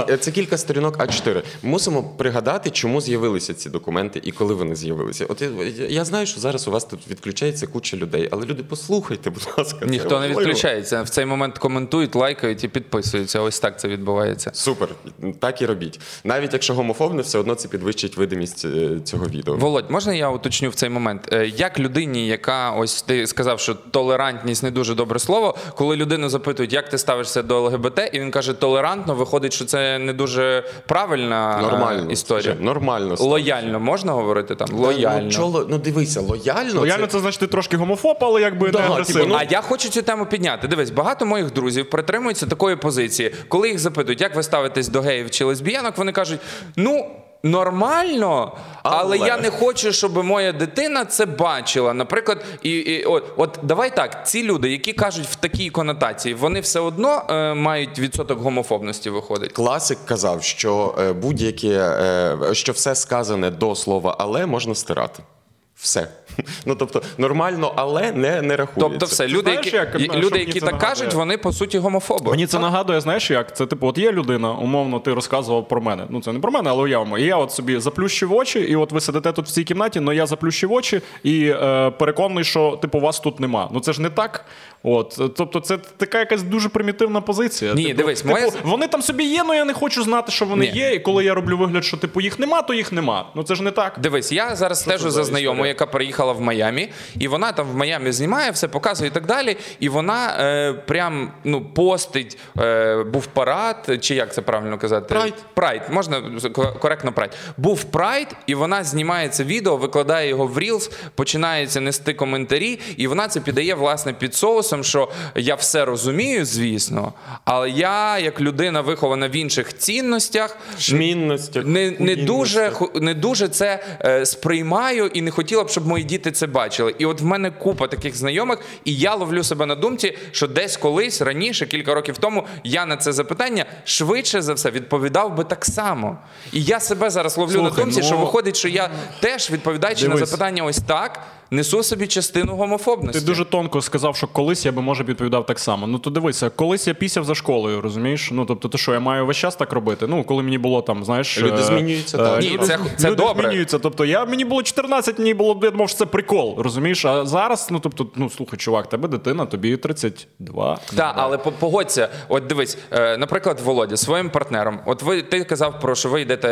це, це кілька сторінок А4. Мусимо пригадати, чому з'явилися ці документи і коли вони з'явилися. От я, я знаю, що зараз у вас тут відключається куча людей, але люди, послухайте, будь ласка, Ніхто не відключається. В цей момент коментують, лайкають і підписуються. Ось так це відбувається. Супер, так і робіть. Навіть якщо гомофобне, все одно це підвищить видимість е, цього відео. Володь, можна я уточню в цей момент? Е, Як людині, яка ось ти сказав, що толерантність не дуже добре слово, коли людину запитують, як ти ставишся до ЛГБТ, і він каже толерантно, виходить, що це не дуже правильна е, Нормально. історія. Нормально. Лояльно можна говорити там? Лояльно. Ну, чоло- ну дивися, лояльно. Лояльно це... це значить ти трошки гомофоб, але якби Да, не типу, агресивно. ну, А я хочу цю тему підняти. Дивись, багато моїх друзів притримуються такої позиції. Коли їх запитують, як ви ставитесь до геїв чи лесбіянок, вони кажуть: ну. Нормально, але, Але. я не хочу, щоб моя дитина це бачила. Наприклад, і, і от, от давай так, ці люди, які кажуть в такій конотації, вони все одно е, мають відсоток гомофобності. Виходить. Класик казав, що е, будь-яке, е, що все сказане до слова але можна стирати. Все. Ну тобто нормально, але не, не рахується. Тобто, все люди, знаєш, які, як, люди, які так нагадує? кажуть, вони по суті гомофоби. Мені це нагадує, знаєш як? Це типу, от є людина, умовно, ти розказував про мене. Ну це не про мене, але уявимо. І я от собі заплющив очі, і от ви сидите тут в цій кімнаті, але я заплющив очі і е, переконаний, що типу вас тут нема. Ну це ж не так. От, тобто, це така якась дуже примітивна позиція. Ні, типу, дивись, типу, моя- вони там собі є, але я не хочу знати, що вони Ні. є. І коли я роблю вигляд, що типу їх нема, то їх нема. Ну це ж не так. Дивись, я зараз стежу за знайомою? Яка переїхала в Майамі, і вона там в Майамі знімає, все показує і так далі. І вона е, прям ну, постить, е, був парад, чи як це правильно казати? Прайд. Прайд, можна коректно прайд. Був прайд, і вона знімає це відео, викладає його в Reels, починається нести коментарі, і вона це піддає власне під соусом, що я все розумію, звісно, але я, як людина, вихована в інших цінностях, Шмінності. не, не, дуже, не дуже це е, сприймаю і не хотіла б, щоб мої діти це бачили. І от в мене купа таких знайомих, і я ловлю себе на думці, що десь колись раніше, кілька років тому, я на це запитання швидше за все відповідав би так само. І я себе зараз ловлю Слухай, на думці, ну- що виходить, що я теж відповідаючи на запитання ось так. Несу собі частину гомофобності. Ти дуже тонко сказав, що колись я би може відповідав так само. Ну то дивися, колись я пісяв за школою, розумієш? Ну тобто, то що я маю весь час так робити? Ну коли мені було там, знаєш, Люди е, змінюються, е, так. Ні, люди- це- це люди добре. змінюються. Тобто, я мені було 14, мені було я думав, що це прикол, розумієш? А зараз, ну тобто, ну слухай, чувак, тебе дитина, тобі 32. Так, але по- погодься, от дивись, е, наприклад, Володя своїм партнером. От ви ти казав про що ви йдете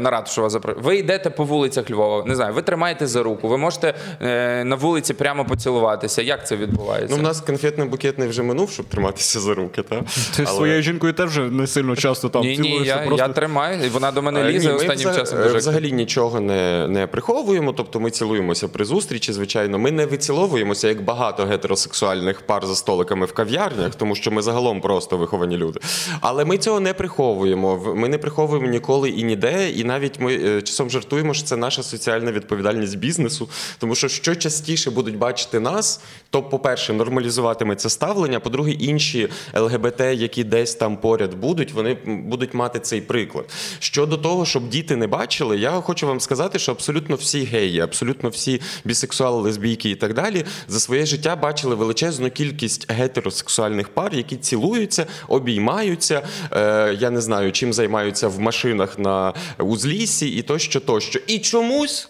на ратушу Ви йдете по вулицях Львова. Не знаю, ви тримаєте за руку, ви можете е, на вулиці прямо поцілуватися. Як це відбувається? Ну, в нас конфетно-букетний вже минув, щоб триматися за руки, так? Ти з своєю жінкою теж вже не сильно часто там ні, ні, цілуєшся, я, просто... я тримаю, і вона до мене Е, лізе ні, ми останнім взаг- часом. е, Дуже взагалі нічого не, не приховуємо, тобто ми цілуємося при зустрічі, звичайно. Ми не виціловуємося, як багато гетеросексуальних пар за столиками в кав'ярнях, тому що ми загалом просто виховані люди. Але ми цього не приховуємо. В- Ми не приховуємо ніколи і ніде. І навіть ми е, часом жартуємо, що це наша соціальна відповідальність бізнесу. Тому що що частіше будуть бачити нас, то, по-перше, нормалізуватиметься ставлення. По-друге, інші ЛГБТ, які десь там поряд будуть, вони будуть мати цей приклад. Щодо того, щоб діти не бачили, я хочу вам сказати, що абсолютно всі геї, абсолютно всі бісексуали, лесбійки і так далі за своє життя бачили величезну кількість гетеросексуальних пар, які цілуються, обіймаються. Е, я не знаю, чим займаються в машинах на узліссі і тощо, тощо. І чомусь.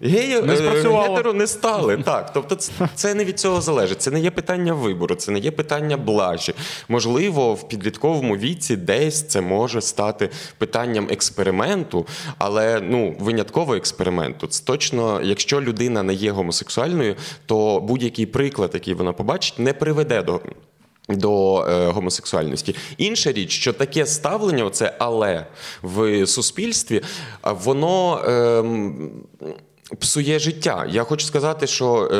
Геї Не е, гетеро не стали. Так, тобто це, не від цього залежить. Це не є питання вибору, це не є питання блажі. Можливо, в підлітковому віці десь це може стати питанням експерименту, але ну винятково експерименту. Це точно, якщо людина не є гомосексуальною, то будь-який приклад, який вона побачить, не приведе до. До е, гомосексуальності. Інша річ, що таке ставлення, оце але в суспільстві, воно ем, псує життя. Я хочу сказати, що е,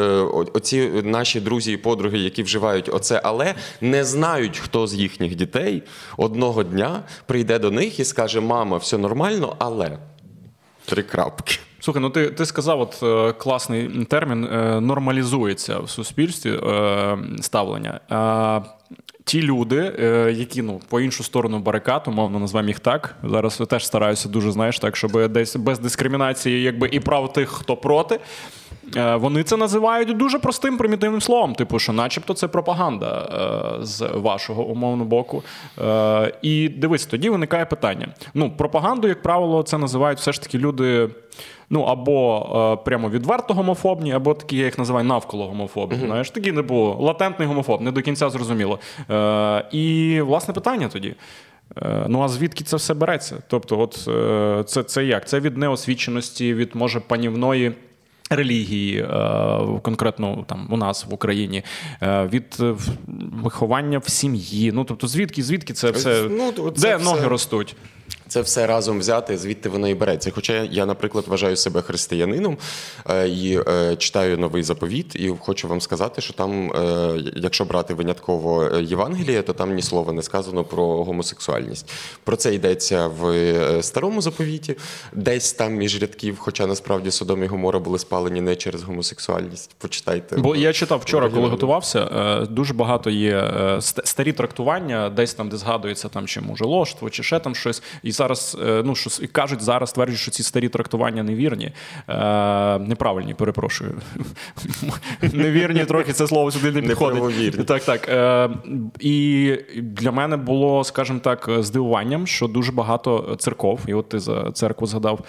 оці наші друзі і подруги, які вживають оце але, не знають, хто з їхніх дітей одного дня прийде до них і скаже: Мама, все нормально, але три крапки. Слухай, ну ти, ти сказав, от е, класний термін е, нормалізується в суспільстві е, ставлення. Ті люди, е, які ну по іншу сторону барикад, умовно назвемо їх так. Зараз я теж стараюся дуже, знаєш, так, щоб десь без дискримінації, якби і прав тих, хто проти. Е, Вони це називають дуже простим примітивним словом, типу, що, начебто, це пропаганда е, з вашого умовного боку. І дивись, тоді виникає питання. Ну, пропаганду, як правило, це називають все ж таки люди. Ну, або е, прямо відверто гомофобні, або такі, я їх називаю навколо гомофобні. Знаєш, такі не було. Латентний гомофоб, не до кінця зрозуміло. Е, і власне питання тоді. Е, Ну а звідки це все береться? Тобто, от е, це, це як? Це від неосвіченості, від може панівної. Релігії, е, конкретно там у нас в Україні, від виховання в сім'ї. Ну тобто, звідки, звідки це все? Ну, от де це ноги все- ростуть? Це все разом взяти, звідти воно і береться. Хоча я, наприклад, вважаю себе християнином е, і е, читаю новий заповіт, і хочу вам сказати, що там, е, якщо брати винятково Євангеліє, то там ні слова не сказано про гомосексуальність. Про це йдеться в старому заповіті, десь там між рядків, хоча насправді Содом і Гомора були спалені не через гомосексуальність. Почитайте. Бо я читав вчора, коли готувався. Дуже багато є старі трактування, десь там, де згадується там чи мужеложство, чи ще там щось. І зараз е, ну що і кажуть, зараз стверджують, що ці старі трактування невірні, Е, неправильні, перепрошую. Невірні трохи це слово сюди не підходить. Так, так. Е, І для мене було, скажімо так, здивуванням, що дуже багато церков, і от ти за церкву згадав,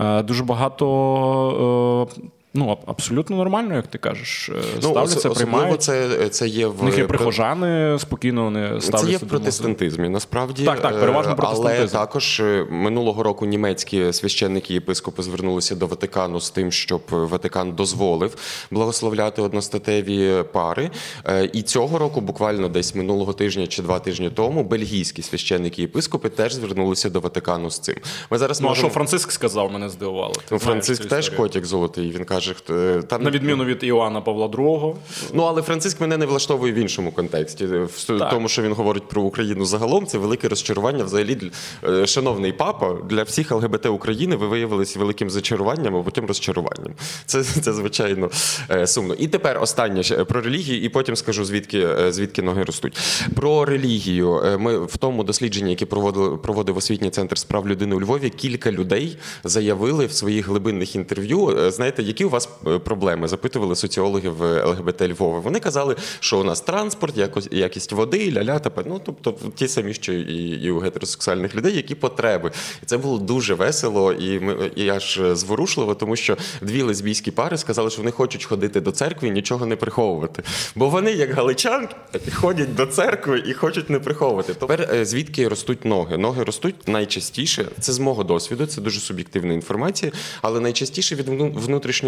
е, дуже багато. Е, Ну, абсолютно нормально, як ти кажеш. е, Ставляться, ос- приймають. це, це є в них є прихожани, спокійно вони ставляться. Це є в протестантизмі, насправді. Так, так, переважно Е, протестантизм. Але також е, минулого року німецькі священники і єпископи звернулися до Ватикану з тим, щоб Ватикан дозволив благословляти одностатеві пари. Е, І цього року, буквально десь минулого тижня чи два тижні тому, бельгійські священники і єпископи теж звернулися до Ватикану з цим. Ми зараз Ну, а що Франциск сказав, мене здивувало. Ну, Франциск теж історію. котик золотий. Він каже, хто е, там На відміну від Іоанна Павла II. Ну, але Франциск мене не влаштовує в іншому контексті. В Так. тому, що він говорить про Україну загалом, це велике розчарування. Взагалі, е, шановний папа, для всіх ЛГБТ України ви виявилися великим зачаруванням, а потім розчаруванням. Це, це звичайно е, сумно. І тепер останнє про релігію, і потім скажу звідки, е, звідки ноги ростуть. Про релігію. Е, Ми в тому дослідженні, яке проводив, проводив освітній центр справ людини у Львові, кілька людей заявили в своїх глибинних інтерв'ю. е, Знаєте, які у вас вас е, проблеми? Запитували соціологи в ЛГБТ Львова. Вони казали, що у нас транспорт, якось- якість води, ля-ля, та пе- ну тобто ті самі, що і, і у гетеросексуальних людей, які потреби. І це було дуже весело і, ми, і аж е, зворушливо, тому що дві лесбійські пари сказали, що вони хочуть ходити до церкви і нічого не приховувати. Бо вони, як галичанки, ходять до церкви і хочуть не приховувати. Тепер е, звідки ростуть ноги? Ноги ростуть найчастіше, це з мого досвіду, це дуже суб'єктивна інформація, але найчастіше від вну-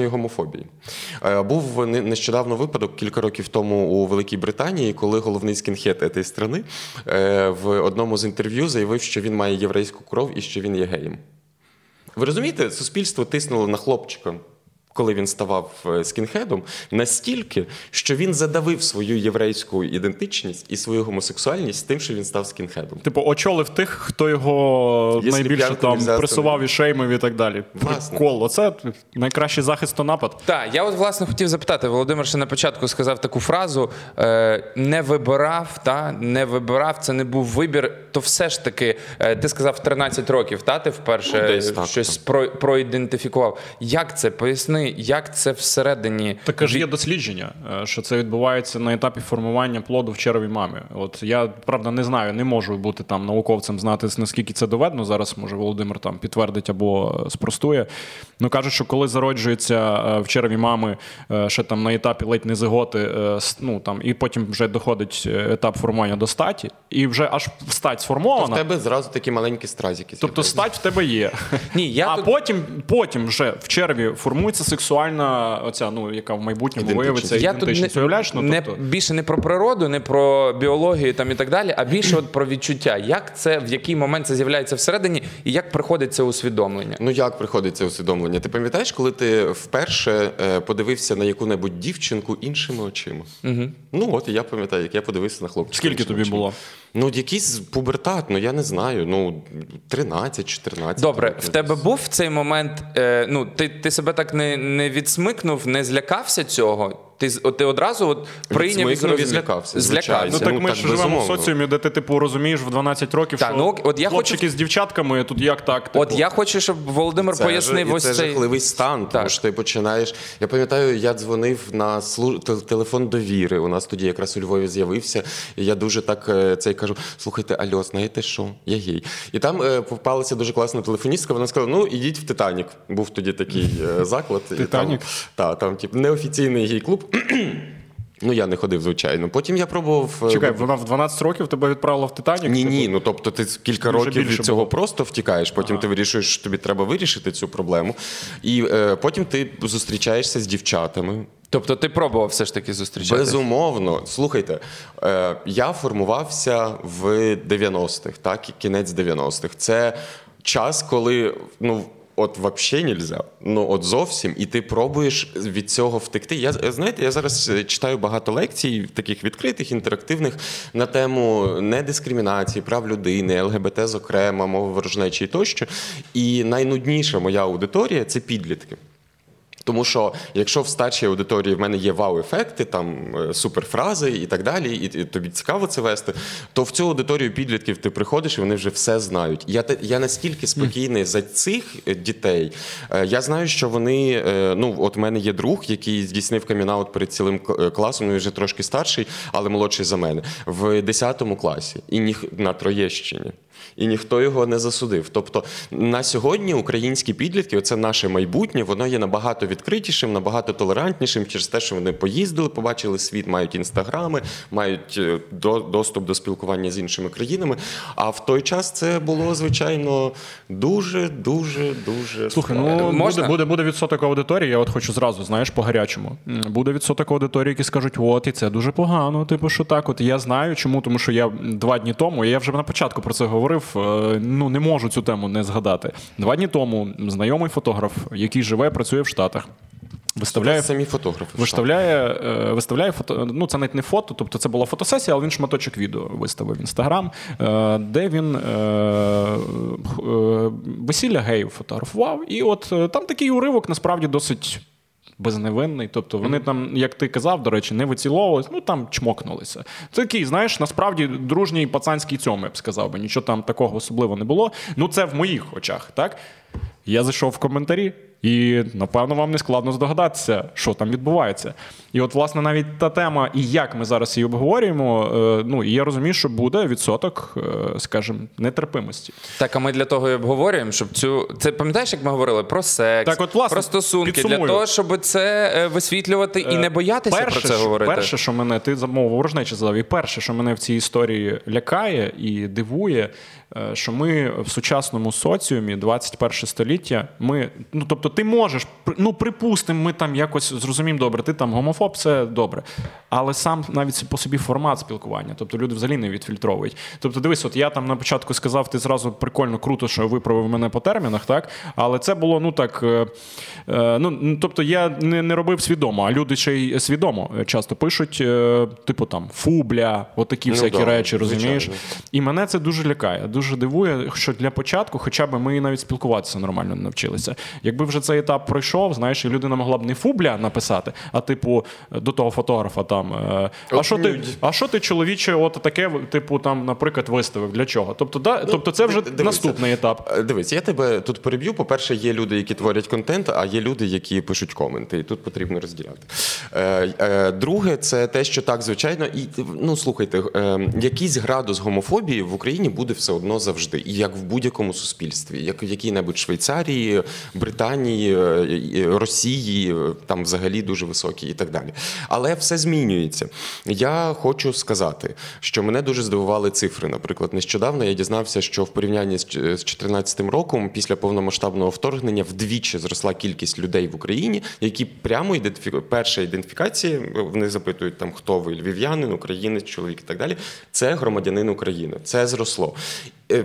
внутрішньої гомофобії. Е, Був нещодавно випадок кілька років тому у Великій Британії, коли головний скінхет цієї країни е, в одному з інтерв'ю заявив, що він має єврейську кров і що він є геєм. Ви розумієте, суспільство тиснуло на хлопчика, коли він ставав е, скінхедом, настільки, що він задавив свою єврейську ідентичність і свою гомосексуальність тим, що він став скінхедом. Типу, очолив тих, хто його Якщо найбільше там пресував і шеймив і так далі. Власне. Прикол. Оце найкращий захист то напад. Так, я от власне хотів запитати. Володимир ще на початку сказав таку фразу: е, не вибирав, та не вибирав, це не був вибір. То все ж таки, е, ти сказав в 13 років, та ти вперше Ну, десь так, щось про, проідентифікував. Як це? Поясни, як це всередині? Таке ж є дослідження, е, що це відбувається на етапі формування плоду в черві мами. От я правда не знаю, не можу бути там науковцем, знати наскільки це доведено. Зараз може Володимир там підтвердить або спростує. Ну кажуть, що коли зароджується е, в черві мами е, ще там на етапі ледь не зиготи, ну там і потім вже доходить етап формування до статі, і вже аж стать В тебе зразу такі маленькі стразики. Тобто стать в тебе є. Ні, я а тут- потім, потім вже в черві формується сексуальна, оця, ну, яка в майбутньому виявиться Я тут не. Уявляєш? Ну, не тобто, більше не про природу, не про біологію там і так далі, а більше от про відчуття. Як це, в який момент це з'являється всередині, і як приходить це усвідомлення? Ну як приходить це усвідомлення? Ти пам'ятаєш, коли ти вперше е, подивився на яку-небудь дівчинку іншими очима? Угу. Ну от і я пам'ятаю, як я подивився на хлопчика. Скільки іншими тобі очима. було? Ну, якийсь пубертат, ну я не знаю. Ну 13-14. Добре, в тебе був в цей момент. Е, ну, ти, ти себе так не, не відсмикнув, не злякався цього. Ти, з- ти одразу от прийняв і Відсмикнув зрозумів. злякався, Злякався. Ну так Ну, ми так, ж живемо в соціумі, де ти типу розумієш в 12 років, Так, що ну, от я хлопчики хочу- з дівчатками тут як так. Типу. От я хочу, щоб Володимир Це пояснив ось це цей. жахливий стан, тому що ти починаєш. Я пам'ятаю, я дзвонив на слу... телефон довіри. У нас тоді якраз у Львові з'явився. І я дуже так е, цей кажу: слухайте, альо, знаєте що? Я гей. І там е, попалася дуже класна телефоністка. Вона сказала: ну ідіть в Титанік. Був тоді такий е, заклад. Титанік? Там, та, там, тип, неофіційний гей-клуб. Ну, я не ходив, звичайно. Потім я пробував. е, Чекай, вона в 12 років тебе відправила в Титанік? ні, Типу, ні, ну тобто ти кілька Дуже років від цього було. просто втікаєш, потім ти вирішуєш, що тобі треба вирішити цю проблему. І е, потім ти зустрічаєшся з дівчатами. Тобто ти пробував все ж таки зустрічатися? Безумовно, слухайте, е, я формувався в 90-х, так, і кінець 90-х. Це час, коли ну. От вообще нельзя. Ну от зовсім, і ти пробуєш від цього втекти. Я знаєте, я зараз е, читаю багато лекцій, таких відкритих, інтерактивних на тему недискримінації, прав людини, ЛГБТ, зокрема, мови ворожнечі тощо. І найнудніша моя аудиторія це підлітки. Тому що якщо в старшій аудиторії в мене є вау-ефекти, там е, суперфрази і так далі, і, тобі цікаво це вести, то в цю аудиторію підлітків ти приходиш і вони вже все знають. Я я настільки спокійний за цих е, дітей. Е, Я знаю, що вони ну от в мене є друг, який здійснив камінаут перед цілим класом. Він вже трошки старший, але молодший за мене в 10 класі і ніх на Троєщині. І ніхто його не засудив. Тобто на сьогодні українські підлітки, оце наше майбутнє, воно є набагато відкритішим, набагато толерантнішим через те, що вони поїздили, побачили світ, мають інстаграми, мають е, до- доступ до спілкування з іншими країнами. А в той час це було звичайно дуже, дуже, дуже Слухай, ну Можна? буде, буде, буде відсоток аудиторії, я от хочу зразу, знаєш, по гарячому. Буде відсоток аудиторії, які скажуть, от, і це дуже погано. Типу, що так, от я знаю, чому, тому що я два дні тому, я вже на початку про це говорив. Е, Ну не можу цю тему не згадати. Два дні тому знайомий фотограф, який живе, працює в Штатах. Виставляє самі фотографи. Виставляє, е, виставляє фото. Ну, це навіть не фото, тобто це була фотосесія, але він шматочок відео виставив в інстаграм, е, де він е, весілля геїв фотографував. І от там такий уривок насправді досить. Безневинний, тобто вони там, як ти казав, до речі, не виціловувалися, ну там чмокнулися. Це такий, знаєш, насправді дружній пацанський цьому, я б сказав би. Нічого там такого особливо не було. Ну, це в моїх очах, так? Я зайшов в коментарі, І напевно вам не складно здогадатися, що там відбувається. І от, власне, навіть та тема, і як ми зараз її обговорюємо, е, ну і я розумію, що буде відсоток, е, скажімо, нетерпимості. Так, а ми для того і обговорюємо, щоб цю. Це пам'ятаєш, як ми говорили про секс, Так от, власне, про стосунки, підсумую. для того, щоб це е, висвітлювати і не боятися перше, про це що- говорити. Перше, що мене ти замовив ворожнечі задав, і перше, що мене в цій історії лякає і дивує, що ми в сучасному соціумі 21 століття. Ми, ну тобто, ти можеш, ну припустимо, ми там якось зрозуміємо добре, ти там гомофоб, це добре. Але сам навіть по собі формат спілкування, тобто люди взагалі не відфільтровують. Тобто, дивись, от я там на початку сказав, ти зразу прикольно, круто, що виправив мене по термінах, так? Але це було ну так. е, е, ну, тобто я не, не робив свідомо, а люди ще й свідомо часто пишуть, е, типу там фубля, отакі Ну, всякі да, речі, розумієш? звичайно. І мене це дуже лякає. Дуже дивує, що для початку, хоча б ми навіть спілкуватися нормально не навчилися. Якби вже цей етап пройшов, знаєш, і людина могла б не фубля написати, а типу до того фотографа там. е, А що ти, а що ти чоловіче, от таке, типу, там, наприклад, виставив? Для чого? Тобто, да, тобто це вже Ну, дивися. наступний етап. Е, Дивись, я тебе тут переб'ю. По-перше, є люди, які творять контент, а є люди, які пишуть коменти. І тут потрібно розділяти. Е, е, друге, це те, що так, звичайно, і ну слухайте, е, якийсь градус гомофобії в Україні буде все одно завжди, і як в будь-якому суспільстві, як в якій-небудь Швейцарії, Британії, е, і Росії, е, там взагалі дуже високі і так далі. Але все змінюється. Я хочу сказати, що мене дуже здивували цифри. Наприклад, нещодавно я дізнався, що в порівнянні з ч- 2014 роком, після повномасштабного вторгнення, вдвічі зросла кількість людей в Україні, які прямо ідентифі... перша ідентифікація, вони запитують там, хто ви львів'янин, українець, чоловік і так далі. Це громадянин України. Це зросло. Е,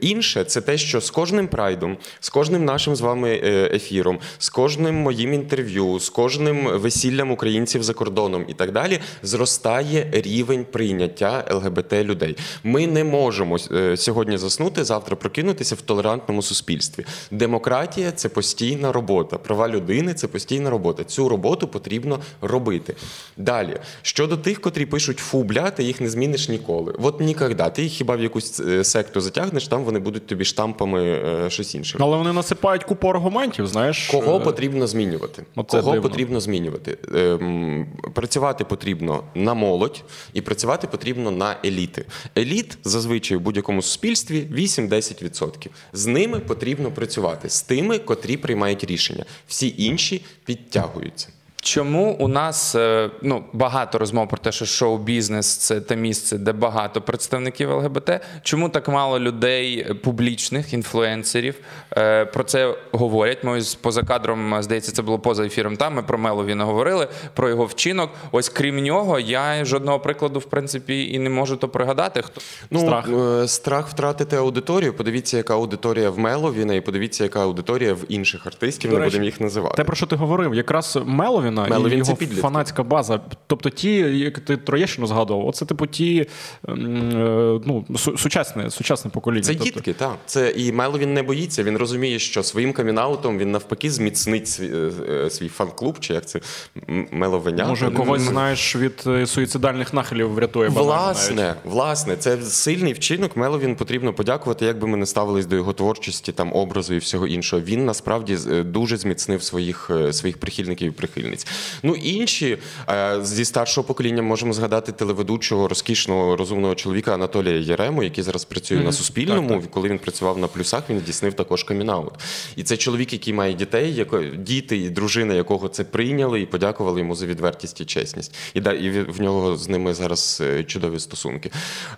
Інше це те, що з кожним прайдом, з кожним нашим з вами е, ефіром, з кожним моїм інтерв'ю, з кожним весіллям українців за кордоном і так далі, зростає рівень прийняття ЛГБТ людей. Ми не можемо е, сьогодні заснути, завтра прокинутися в толерантному суспільстві. Демократія це постійна робота. Права людини це постійна робота. Цю роботу потрібно робити. Далі щодо тих, котрі пишуть фу, бля, ти їх не зміниш ніколи. От ніколи. Ти їх хіба в якусь секту затягнеш, там вони будуть тобі штампами е, щось інше. Але вони насипають купу аргументів, знаєш. Кого Е, потрібно змінювати? Оце Кого дивно. потрібно змінювати? Ем, працювати потрібно на молодь і працювати потрібно на еліти. Еліт зазвичай в будь-якому суспільстві 8-10%. З ними потрібно працювати, з тими, котрі приймають рішення. Всі інші підтягуються. Чому у нас е, ну, багато розмов про те, що шоу-бізнес це те місце, де багато представників ЛГБТ? Чому так мало людей, е, публічних інфлюенсерів е, про це говорять? Ми ось поза кадром, здається, це було поза ефіром. Там ми про Мелові не говорили, про його вчинок. Ось крім нього, я жодного прикладу, в принципі, і не можу то пригадати. Хто Ну, Страх. страх втратити аудиторію. Подивіться, яка аудиторія в Меловіна, і подивіться, яка аудиторія в інших артистів. До Не речі, будемо їх називати. Те, про що ти говорив, якраз Меловіна Меловін і його підлітки. фанатська база. Тобто ті, як ти Троєщину згадував, оце типу ті е, ну, сучасне, сучасне покоління. Це тобто, дітки, так. Це і Меловін не боїться. Він розуміє, що своїм камінаутом він навпаки зміцнить свій, е, е, свій фан-клуб, чи як це Меловиня. Може, когось знаєш від суїцидальних нахилів врятує банально навіть. Власне, власне, це сильний вчинок. Меловін потрібно подякувати, як би ми не ставились до його творчості, там образу і всього іншого. Він насправді дуже зміцнив своїх, своїх прихильників і прихильниць. Ну інші е, зі старшого покоління можемо згадати телеведучого розкішного розумного чоловіка Анатолія Єрему, який зараз працює на Суспільному. Коли він працював на плюсах, він здійснив також камінаут. І це чоловік, який має дітей, яко, діти і дружина, якого це прийняли і подякували йому за відвертість і чесність. І да, і в- нього з ними зараз е, чудові стосунки.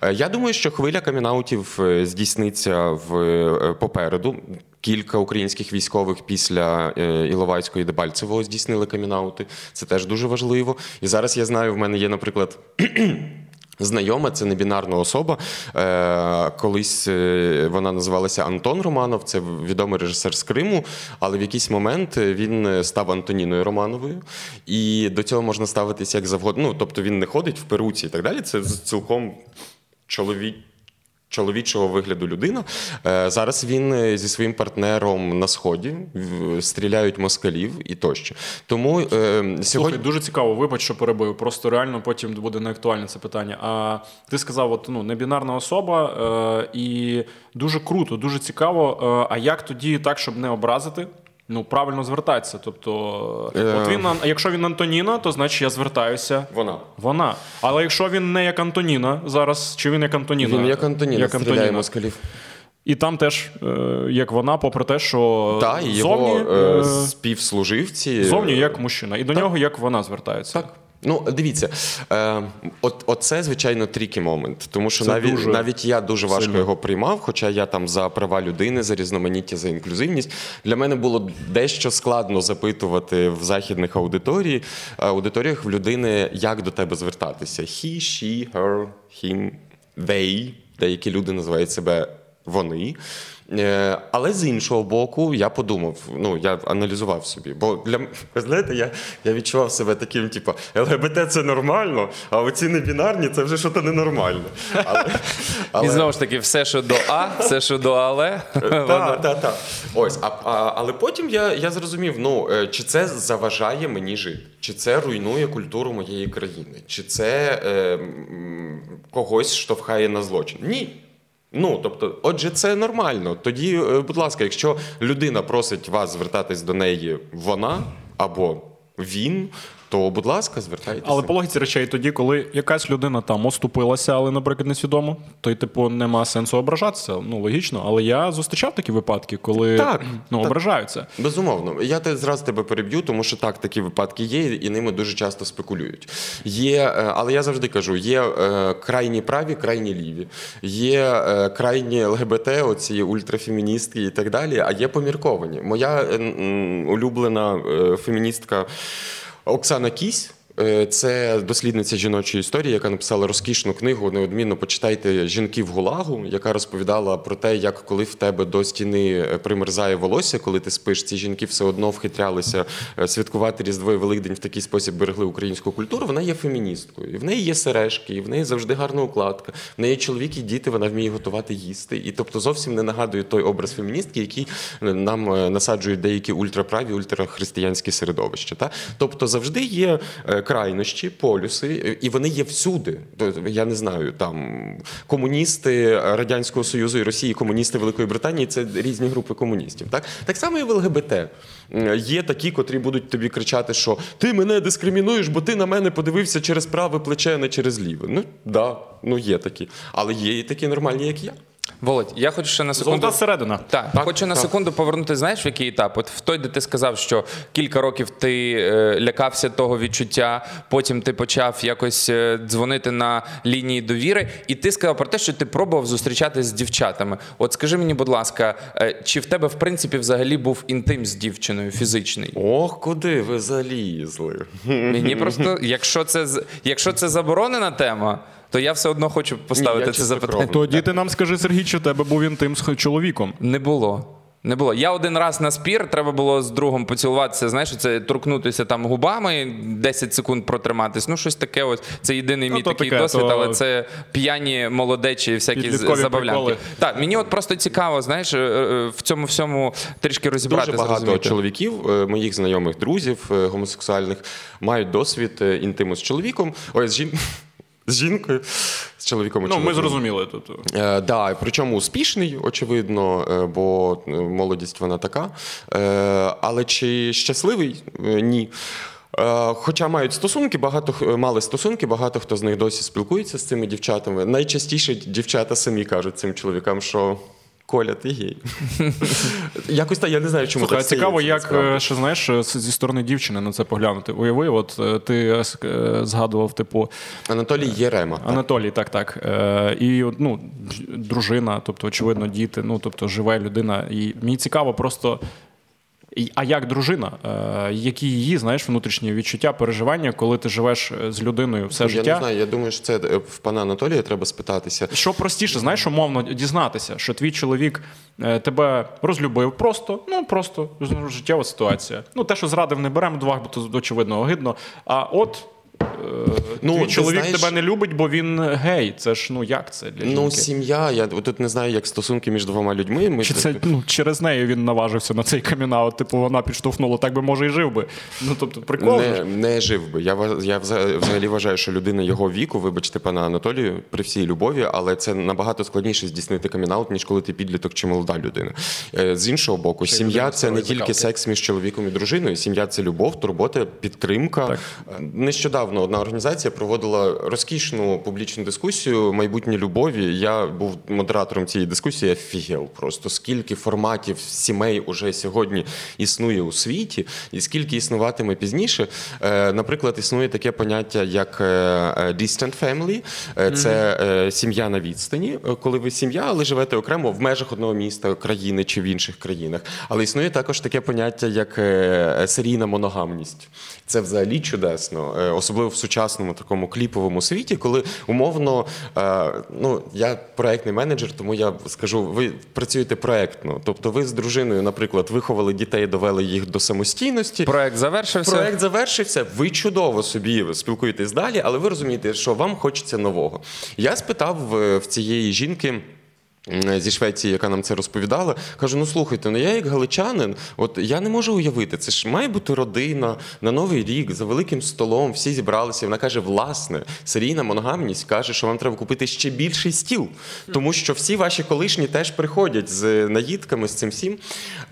Е, Я думаю, що хвиля камінаутів здійсниться в попереду. Кілька українських військових після е, Іловайського і Дебальцевого здійснили камінаути. Це теж дуже важливо. І зараз я знаю, в мене є, наприклад. Знайома, це небінарна особа. Е, колись е, вона називалася Антон Романов, це відомий режисер з Криму, але в якийсь момент він став Антоніною Романовою. І до цього можна ставитися як завгодно. Ну, тобто він не ходить в перуці і так далі. Це цілком чоловік. Чоловічого вигляду людина. Е, Зараз він е, зі своїм партнером на сході стріляють москалів і тощо. Тому е, сьогодні Слухай, дуже цікаво, вибач, що перебив. Просто реально потім буде неактуальне це питання. А ти сказав, от ну небінарна особа, і дуже круто, дуже цікаво. А як тоді так, щоб не образити? Ну, правильно звертатися. Тобто, Е. от він, якщо він Антоніна, то значить я звертаюся. Вона. Вона. Але якщо він не як Антоніна зараз, чи він як Антоніна? Він як Антоніна Як стріляє Антоніна. москалів. І там теж е, як вона, попри те, що Та, зовні, його е, е, співслуживці. зовні як мужчина. І до нього як вона звертається. Так. Ну, дивіться, е, от, оце, звичайно, трікі момент. Тому що Це навіть, дуже навіть я дуже важко сильно. його приймав, хоча я там за права людини, за різноманіття, за інклюзивність. Для мене було дещо складно запитувати в західних аудиторії, аудиторіях в людини, як до тебе звертатися. He, she, her, him, they. Деякі люди називають себе вони. Е, Але з іншого боку, я подумав, ну я аналізував собі. Бо для знаєте, я, я відчував себе таким, типу, ЛГБТ це нормально, а оці небінарні це вже щось ненормальне. Але, І знову ж таки, все, що до А, все, що до Але. так, так, так. Ось, а, а, але потім я, я зрозумів, ну е, чи це заважає мені жити, чи це руйнує культуру моєї країни, чи це е, когось штовхає на злочин? Ні. Ну, тобто, отже, це нормально. Тоді, е, будь ласка, якщо людина просить вас звертатись до неї вона або він, то, будь ласка, звертайтеся. Але по логіці речей тоді, коли якась людина там оступилася, але, наприклад, несвідомо, то й типу нема сенсу ображатися. Ну логічно. Але я зустрічав такі випадки, коли Так, ну, так. ображаються. Безумовно, я те зразу тебе переб'ю, тому що так, такі випадки є, і ними дуже часто спекулюють. Є, е, але я завжди кажу: є е, крайні праві, крайні ліві, є е, крайні ЛГБТ, оці ультрафеміністки і так далі. А є помірковані. Моя е, улюблена феміністка Оксана Кісь. Е, Це дослідниця жіночої історії, яка написала розкішну книгу. Неодмінно почитайте жінки в Гулагу, яка розповідала про те, як коли в тебе до стіни е, примерзає волосся, коли ти спиш, ці жінки все одно вхитрялися е, святкувати Різдво і Великдень в такий спосіб берегли українську культуру. Вона є феміністкою. І в неї є сережки, і в неї завжди гарна укладка. В неї чоловік і діти, вона вміє готувати їсти. І тобто зовсім не нагадує той образ феміністки, який нам насаджують деякі ультраправі, ультрахристиянські середовища. Та? Тобто завжди є крайнощі, полюси, і вони є всюди. Я не знаю, там комуністи Радянського Союзу і Росії, комуністи Великої Британії це різні групи комуністів. Так, так само і в ЛГБТ. Є такі, котрі будуть тобі кричати, що ти мене дискримінуєш, бо ти на мене подивився через праве плече, а не через ліве. Ну да, ну є такі. Але є і такі нормальні, як я. Володь, я хочу ще на секунду. Золота середина. Так, хочу на секунду повернути, знаєш, в який етап? От в той, де ти сказав, що кілька років ти е, лякався того відчуття, потім ти почав якось е, дзвонити на лінії довіри, і ти сказав про те, що ти пробував зустрічатися з дівчатами. От скажи мені, будь ласка, е, чи в тебе в принципі взагалі був інтим з дівчиною фізичний? Ох, куди ви залізли? Мені просто, якщо це з- якщо це заборонена тема, то я все одно хочу поставити я це запитання. Тоді ти нам скажи, Сергій, в тебе був інтим з чоловіком. Не було. Не було. Я один раз на спір, треба було з другом поцілуватися, знаєш, це торкнутися там губами, 10 секунд протриматись. Ну, щось таке. Ось це єдиний Ну, мій такий таке, досвід, то- але це п'яні молодечі, всякі забавлянки. приколи. Так, мені от просто цікаво, знаєш, е, е, в цьому всьому трішки розібратися. Дуже багато зрозуміти. чоловіків, е, моїх знайомих друзів гомосексуальних, мають досвід інтиму з чоловіком, ой, з, жін... з жінкою, з чоловіком. Ну, ми зрозуміли тут. Е, да, причому успішний, очевидно, е, бо е, молодість вона така. Е, але чи щасливий? Е, ні. Хоча мають стосунки, багато мали стосунки, багато хто з них досі спілкується з цими дівчатами. Найчастіше дівчата самі кажуть цим чоловікам, що Коля, ти гей. Якось так, я не знаю, чому Слухай, так цікаво, як насправді. ще знаєш е, зі сторони дівчини на це поглянути. Уяви, от е, ти е, згадував, типу, Анатолій Єрема. Анатолій, так, так. Е, і ну, дружина, тобто, очевидно, діти, ну тобто живе людина. І мені цікаво просто. А як дружина? Е, які її знаєш внутрішні відчуття, переживання, коли ти живеш е, з людиною все Я життя? не знаю, я думаю, що це е, в пана Анатолія треба спитатися. Що простіше, знаєш, умовно дізнатися, що твій чоловік тебе розлюбив просто, ну просто життєва ситуація. Ну, те, що зрадив, не беремо до бо то очевидно огидно. А от ну, твій чоловік знаєш- тебе не любить, бо він гей. Це ж ну як це для Ну, сім'я, я тут не знаю, як стосунки між двома людьми. Ми Чи це ну, через неї він наважився на цей камінаут, типу вона підштовхнула, так би може і жив би. Ну тобто прикол. не, не жив би. Я, я взагалі вважаю, що людина його віку, вибачте, пана Анатолію, при всій любові, але це набагато складніше здійснити камінаут, ніж коли ти підліток чи молода людина. Е, З іншого боку, Ще сім'я це не тільки закалки. секс між чоловіком і дружиною. Сім'я це любов, турбота, підтримка. Так. Е, Нещодавно одна організація проводила розкішну публічну дискусію майбутнє любові. Я був модератором цієї дискусії. Я фігел просто скільки форматів сімей уже сьогодні існує у світі, і скільки існуватиме пізніше. Е, Наприклад, існує таке поняття як е, е, distant family. Це сім'я на відстані, коли ви сім'я, але живете окремо в межах одного міста, країни чи в інших країнах. Але існує також таке поняття як серійна моногамність. Це взагалі чудесно, е, особливо в сучасному такому кліповому світі, коли умовно, е, ну я проектний менеджер, тому я скажу, ви працюєте проектно. Тобто, ви з дружиною, наприклад, виховали дітей, довели їх до самостійності. Проект завершився. Проект завершився, ви чудово собі спілкуєтесь далі, але ви розумієте, що вам хочеться нового. Я спитав е, в цієї жінки. М, Зі Швеції, яка нам це розповідала, кажу: ну слухайте, ну я як галичанин, от я не можу уявити, це ж має бути родина на новий рік за великим столом, всі зібралися. Вона каже: власне, серійна моногамність каже, що вам треба купити ще більший стіл, тому що всі ваші колишні теж приходять з наїдками, з цим всім.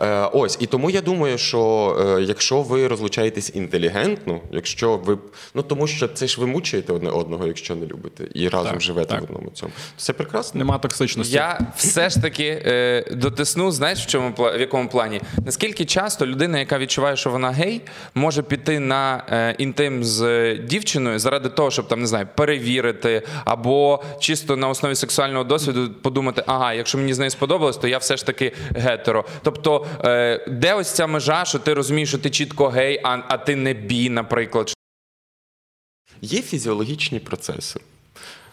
Е, ось і тому я думаю, що е, якщо ви розлучаєтесь інтелігентно, якщо ви ну тому що це ж ви мучаєте одне одного, якщо не любите, і разом Так, живете так. в одному цьому. Це прекрасно. Нема токсичності. Я все ж таки е, дотисну, знаєш, в чому в якому плані? Наскільки часто людина, яка відчуває, що вона гей, може піти на е, інтим з е, дівчиною заради того, щоб там не знаю, перевірити, або чисто на основі сексуального досвіду подумати, ага, якщо мені з нею сподобалось, то я все ж таки гетеро. Тобто, е, де ось ця межа, що ти розумієш, що ти чітко гей, а, а ти не бі, наприклад. Є фізіологічні процеси,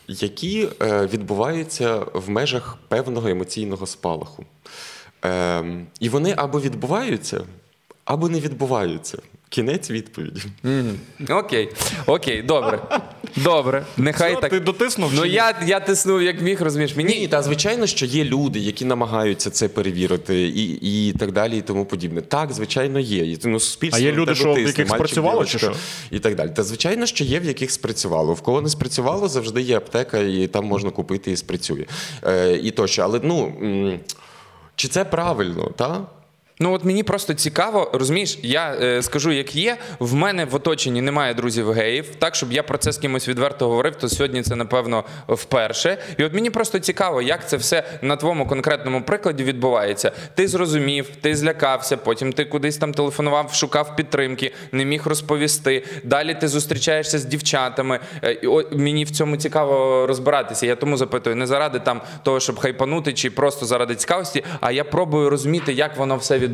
які е, відбуваються в межах певного емоційного спалаху. Ем, і вони або відбуваються, або не відбуваються. Кінець відповіді. Окей, окей, добре. Добре. Нехай Що, так. ти дотиснув Ну я, я тиснув як міг, розумієш. Мені Ні, та звичайно, що є люди, які намагаються це перевірити, і, і так далі, і тому подібне. Так, звичайно, є. І, ну, суспільство А є люди, що, в яких спрацювало, чи дівчинка, І так далі. Та звичайно, що є, в яких спрацювало. В кого не спрацювало, завжди є аптека, і там можна купити і спрацює. Е, і тощо. Але ну. Чи це правильно, та? Ну от мені просто цікаво, розумієш, я е, скажу, як є. В мене в оточенні немає друзів геїв. Так, щоб я про це з кимось відверто говорив, то сьогодні це напевно вперше. І от мені просто цікаво, як це все на твоєму конкретному прикладі відбувається. Ти зрозумів, ти злякався, потім ти кудись там телефонував, шукав підтримки, не міг розповісти. Далі ти зустрічаєшся з дівчатами. Е, і от мені в цьому цікаво розбиратися. Я тому запитую, не заради там того, щоб хайпанути, чи просто заради цікавості, а я пробую розуміти, як воно все відбувається.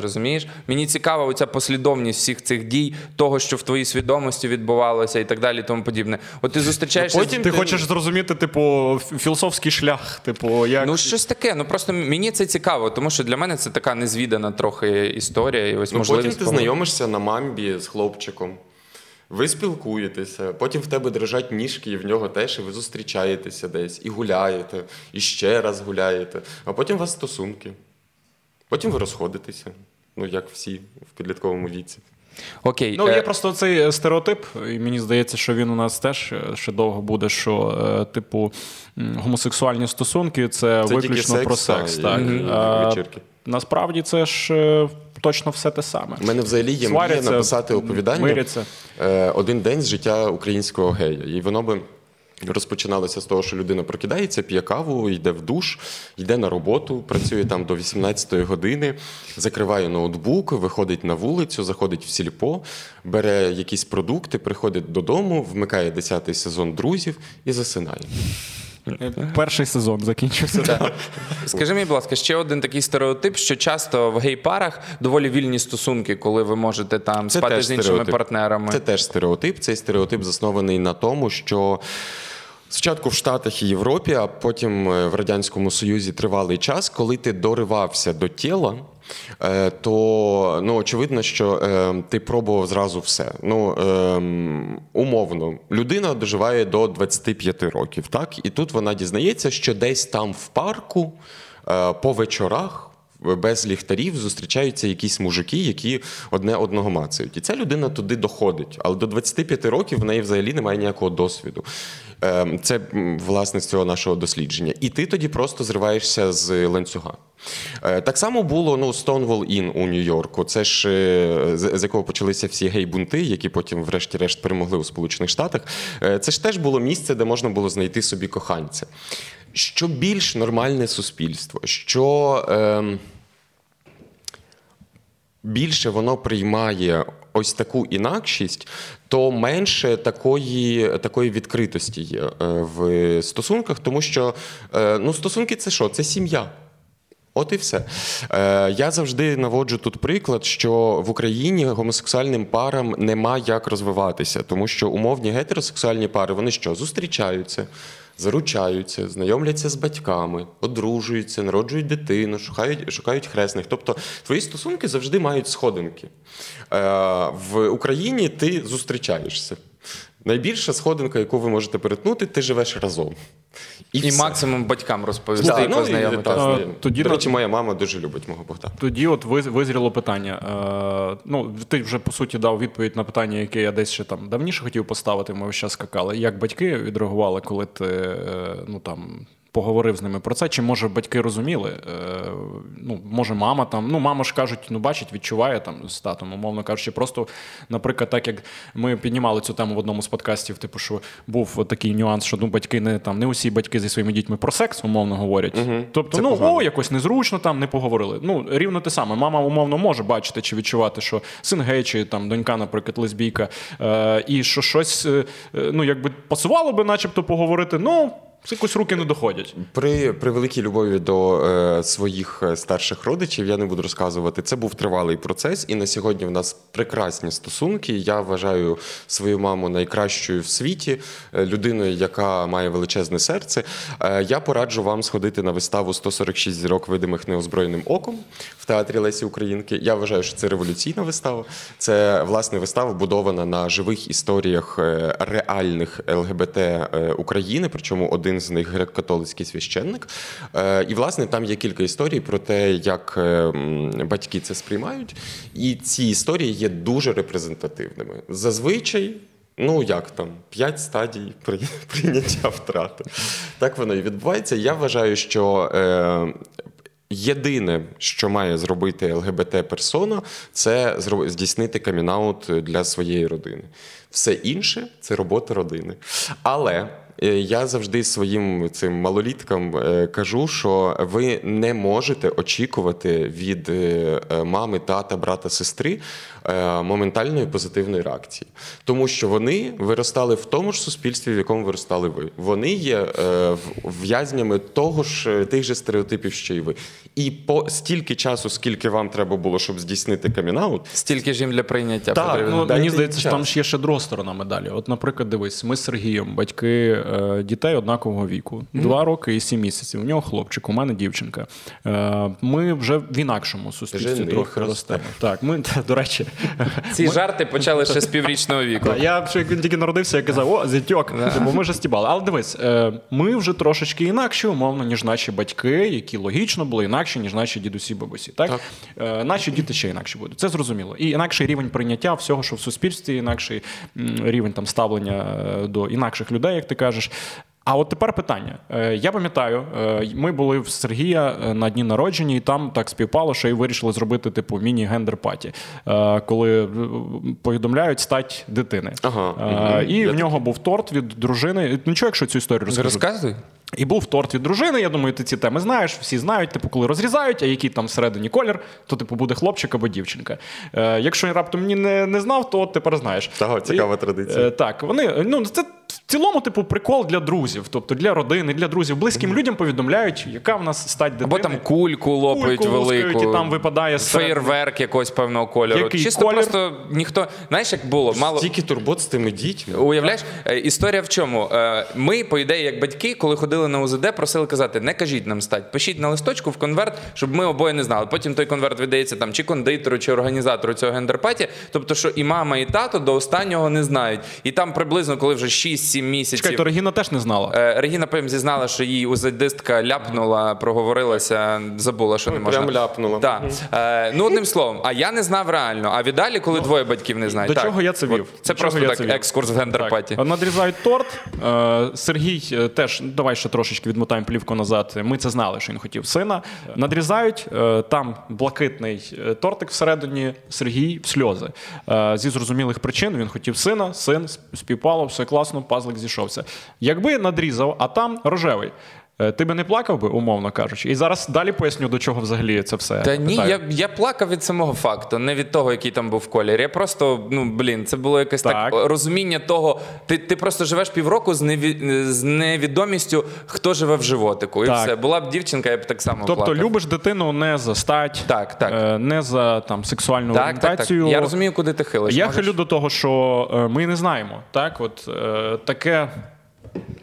Розумієш? Мені цікава оця послідовність всіх цих дій, того, що в твоїй свідомості відбувалося, і так далі, і тому подібне. От ти зустрічаєшся Ну, потім Ти ти- хочеш зрозуміти, типу, філософський шлях, типу, як. Ну, щось таке. Ну просто мені це цікаво, тому що для мене це така незвідана трохи історія. І ось Ну, можливість потім ти поговорити. знайомишся на мамбі з хлопчиком. Ви спілкуєтеся, потім в тебе дрижать ніжки, і в нього теж, і ви зустрічаєтеся десь, і гуляєте, і ще раз гуляєте, а потім у вас стосунки. Потім ви розходитеся, ну як всі в підлітковому віці. Окей, Ну, е, є просто цей е, стереотип, і мені здається, що він у нас теж е, ще довго буде, що, е, типу, гомосексуальні стосунки це, Це виключно тільки про секс, секс. та, Так. і А, вечірки. насправді це ж точно все те саме. У мене взагалі є мрія написати оповідання миряться. е, один день з життя українського гея. І воно би розпочиналося з того, що людина прокидається, п'є каву, йде в душ, йде на роботу, працює там до 18-ї години, закриває ноутбук, виходить на вулицю, заходить в сільпо, бере якісь продукти, приходить додому, вмикає 10-й сезон друзів і засинає. Перший сезон закінчився. Так. Скажи мені, будь ласка, ще один такий стереотип, що часто в гей-парах доволі вільні стосунки, коли ви можете там Це спати з іншими стереотип. партнерами. Це теж стереотип. Цей стереотип заснований на тому, що. Спочатку в Штатах і Європі, а потім е, в Радянському Союзі тривалий час, коли ти доривався до тіла, е, то ну, очевидно, що е, ти пробував зразу все. Ну, е, Умовно, людина доживає до 25 років, так? І тут вона дізнається, що десь там в парку е, по вечорах. Без ліхтарів зустрічаються якісь мужики, які одне одного мацають. І ця людина туди доходить. Але до 25 років в неї взагалі немає ніякого досвіду. Ем, це власне з цього нашого дослідження. І ти тоді просто зриваєшся з ланцюга. Е, так само було ну, Stonewall Inn у Нью-Йорку. Це ж е, з якого почалися всі гей-бунти, які потім, врешті-решт, перемогли у Сполучених Штатах. Е, це ж теж було місце, де можна було знайти собі коханця. Що більш нормальне суспільство, що е, більше воно приймає ось таку інакшість, то менше такої такої відкритості є в стосунках, тому що ну, стосунки це що? Це сім'я. От і все. Е, Я завжди наводжу тут приклад, що в Україні гомосексуальним парам нема як розвиватися, тому що умовні гетеросексуальні пари вони що зустрічаються, заручаються, знайомляться з батьками, одружуються, народжують дитину, шукають шукають хресних. Тобто твої стосунки завжди мають сходинки. Е, В Україні ти зустрічаєшся. Найбільша сходинка, яку ви можете перетнути, ти живеш разом. І, і максимум батькам розповісти да, і ну, познайомити. Та, тоді, До речі, моя мама дуже любить мого Богдана. Тоді от визріло питання. Е, ну, Ти вже по суті дав відповідь на питання, яке я десь ще там давніше хотів поставити, ми весь час скакали. Як батьки відреагували, коли ти е, ну там поговорив з ними про це. Чи може батьки розуміли? Е, ну, Може, мама там, ну мама ж кажуть, ну бачить, відчуває там з татом, умовно кажучи, просто, наприклад, так як ми піднімали цю тему в одному з подкастів, типу, що був такий нюанс, що ну батьки не там не усі батьки зі своїми дітьми про секс умовно говорять. Угу. Тобто, це ну погано. о, якось незручно там не поговорили. Ну рівно те саме. Мама умовно може бачити чи відчувати, що син гей, чи там донька, наприклад, лесбійка, е, і що щось е, ну якби пасувало би, начебто, поговорити. Ну. Якось руки не доходять. При при великій любові до е, своїх е, старших родичів я не буду розказувати. Це був тривалий процес, і на сьогодні в нас прекрасні стосунки. Я вважаю свою маму найкращою в світі, е, людиною, яка має величезне серце. Е, я пораджу вам сходити на виставу «146 зірок видимих неозброєним оком в театрі Лесі Українки. Я вважаю, що це революційна вистава. Це власне вистава будована на живих історіях е, реальних ЛГБТ України. Причому один один з них греко-католицький священник. Е, і, власне, там є кілька історій про те, як е, батьки це сприймають. І ці історії є дуже репрезентативними. Зазвичай. Ну, як там, п'ять стадій прийняття втрати. Так воно і відбувається. Я вважаю, що е, єдине, що має зробити ЛГБТ-персона, це здійснити камінаут для своєї родини. Все інше це робота родини. Але я завжди своїм цим малоліткам е, кажу, що ви не можете очікувати від е, мами, тата, брата, сестри моментальної позитивної реакції, тому що вони виростали в тому ж суспільстві, в якому виростали ви. Вони є в'язнями того ж тих же стереотипів, що й ви. І по стільки часу, скільки вам треба було, щоб здійснити камінаут, стільки ж їм для прийняття Так, ну, Мені здається, що там ж є ще друга сторона медалі. От, наприклад, дивись, ми з Сергієм, батьки Е, дітей однакового віку. Два роки і сім місяців. У нього хлопчик, у мене дівчинка. Е, ми вже в інакшому суспільстві трохи ростемо. Так, ми, до речі, ці ми... жарти почали ще з піврічного віку. Я як він тільки народився, я казав, о, зятьок, бо ми вже стібали. Але дивись, е, ми вже трошечки інакші, умовно, ніж наші батьки, які логічно були інакші, ніж наші дідусі, бабусі. Так? так наші діти ще інакші будуть. Це зрозуміло. І інакший рівень прийняття всього, що в суспільстві, інакший рівень там ставлення до інакших людей, як ти кажеш. А от тепер питання. Е, я пам'ятаю, е, ми були в Сергія е, на дні народження, і там так співпало, що і вирішили зробити типу міні-гендер паті, коли повідомляють стать дитини. Ага, І в нього був торт від дружини. Нічого, якщо цю історію розкажу. Розказуй. І був торт від дружини. Я думаю, ти ці теми знаєш, всі знають, типу, коли розрізають, а який там всередині колір, то типу буде хлопчик або дівчинка. Е, Якщо раптом мені не не знав, то тепер знаєш. Того, цікава традиція. Е, так, вони ну це цілому, типу, прикол для друзів, тобто для родини, для друзів. Близьким людям повідомляють, яка в нас стать дитини. Або там кульку лопають Кульку велику. і там випадає фейерверк якогось певного кольору. Який Чисто колір? просто ніхто. Знаєш, як було? Мало Стільки турбот з тими дітьми. Уявляєш, Е, історія в чому? Е, Ми, по ідеї, як батьки, коли ходили на УЗД, просили казати, не кажіть нам стать, пишіть на листочку в конверт, щоб ми обоє не знали. Потім той конверт видається там чи кондитеру, чи організатору цього гендерпаті. Тобто, що і мама, і тато до останнього не знають. І там приблизно, коли вже 6-7 місяців. Чекай, то Регіна теж не знала. Е, Регіна потім зізнала, що їй УЗДистка ляпнула, проговорилася, забула, що не можна. Прям ляпнула. Так. Е, ну, одним словом, а я не знав реально. А віддалі, коли двоє батьків не знають. До Так. чого я це От вів? Це До просто так вів? екскурс в гендерпаті. Надрізають торт. Е, Сергій е, теж, давай ще трошечки відмотаємо плівку назад. Ми це знали, що він хотів сина. Надрізають, е, там блакитний тортик всередині, Сергій в сльози. Е, Зі зрозумілих причин він хотів сина, син співпало, все класно, пазлик зійшовся. Якби надрізав, а там рожевий. Е, Ти би не плакав би, умовно кажучи. І зараз далі поясню, до чого взагалі це все. Та ні, я, я плакав від самого факту, не від того, який там був колір. Я просто, ну блін, це було якесь так, Так. розуміння того. Ти, ти просто живеш півроку з, неві, з невідомістю, хто живе в животику. І Так. все. Була б дівчинка, я б так само Тобто плакав. любиш дитину не за стать, Так, так. е, не за там сексуальну Так, так, так. Я розумію, куди ти хилиш. Я Можеш? хилю до того, що е, ми не знаємо. Так, от таке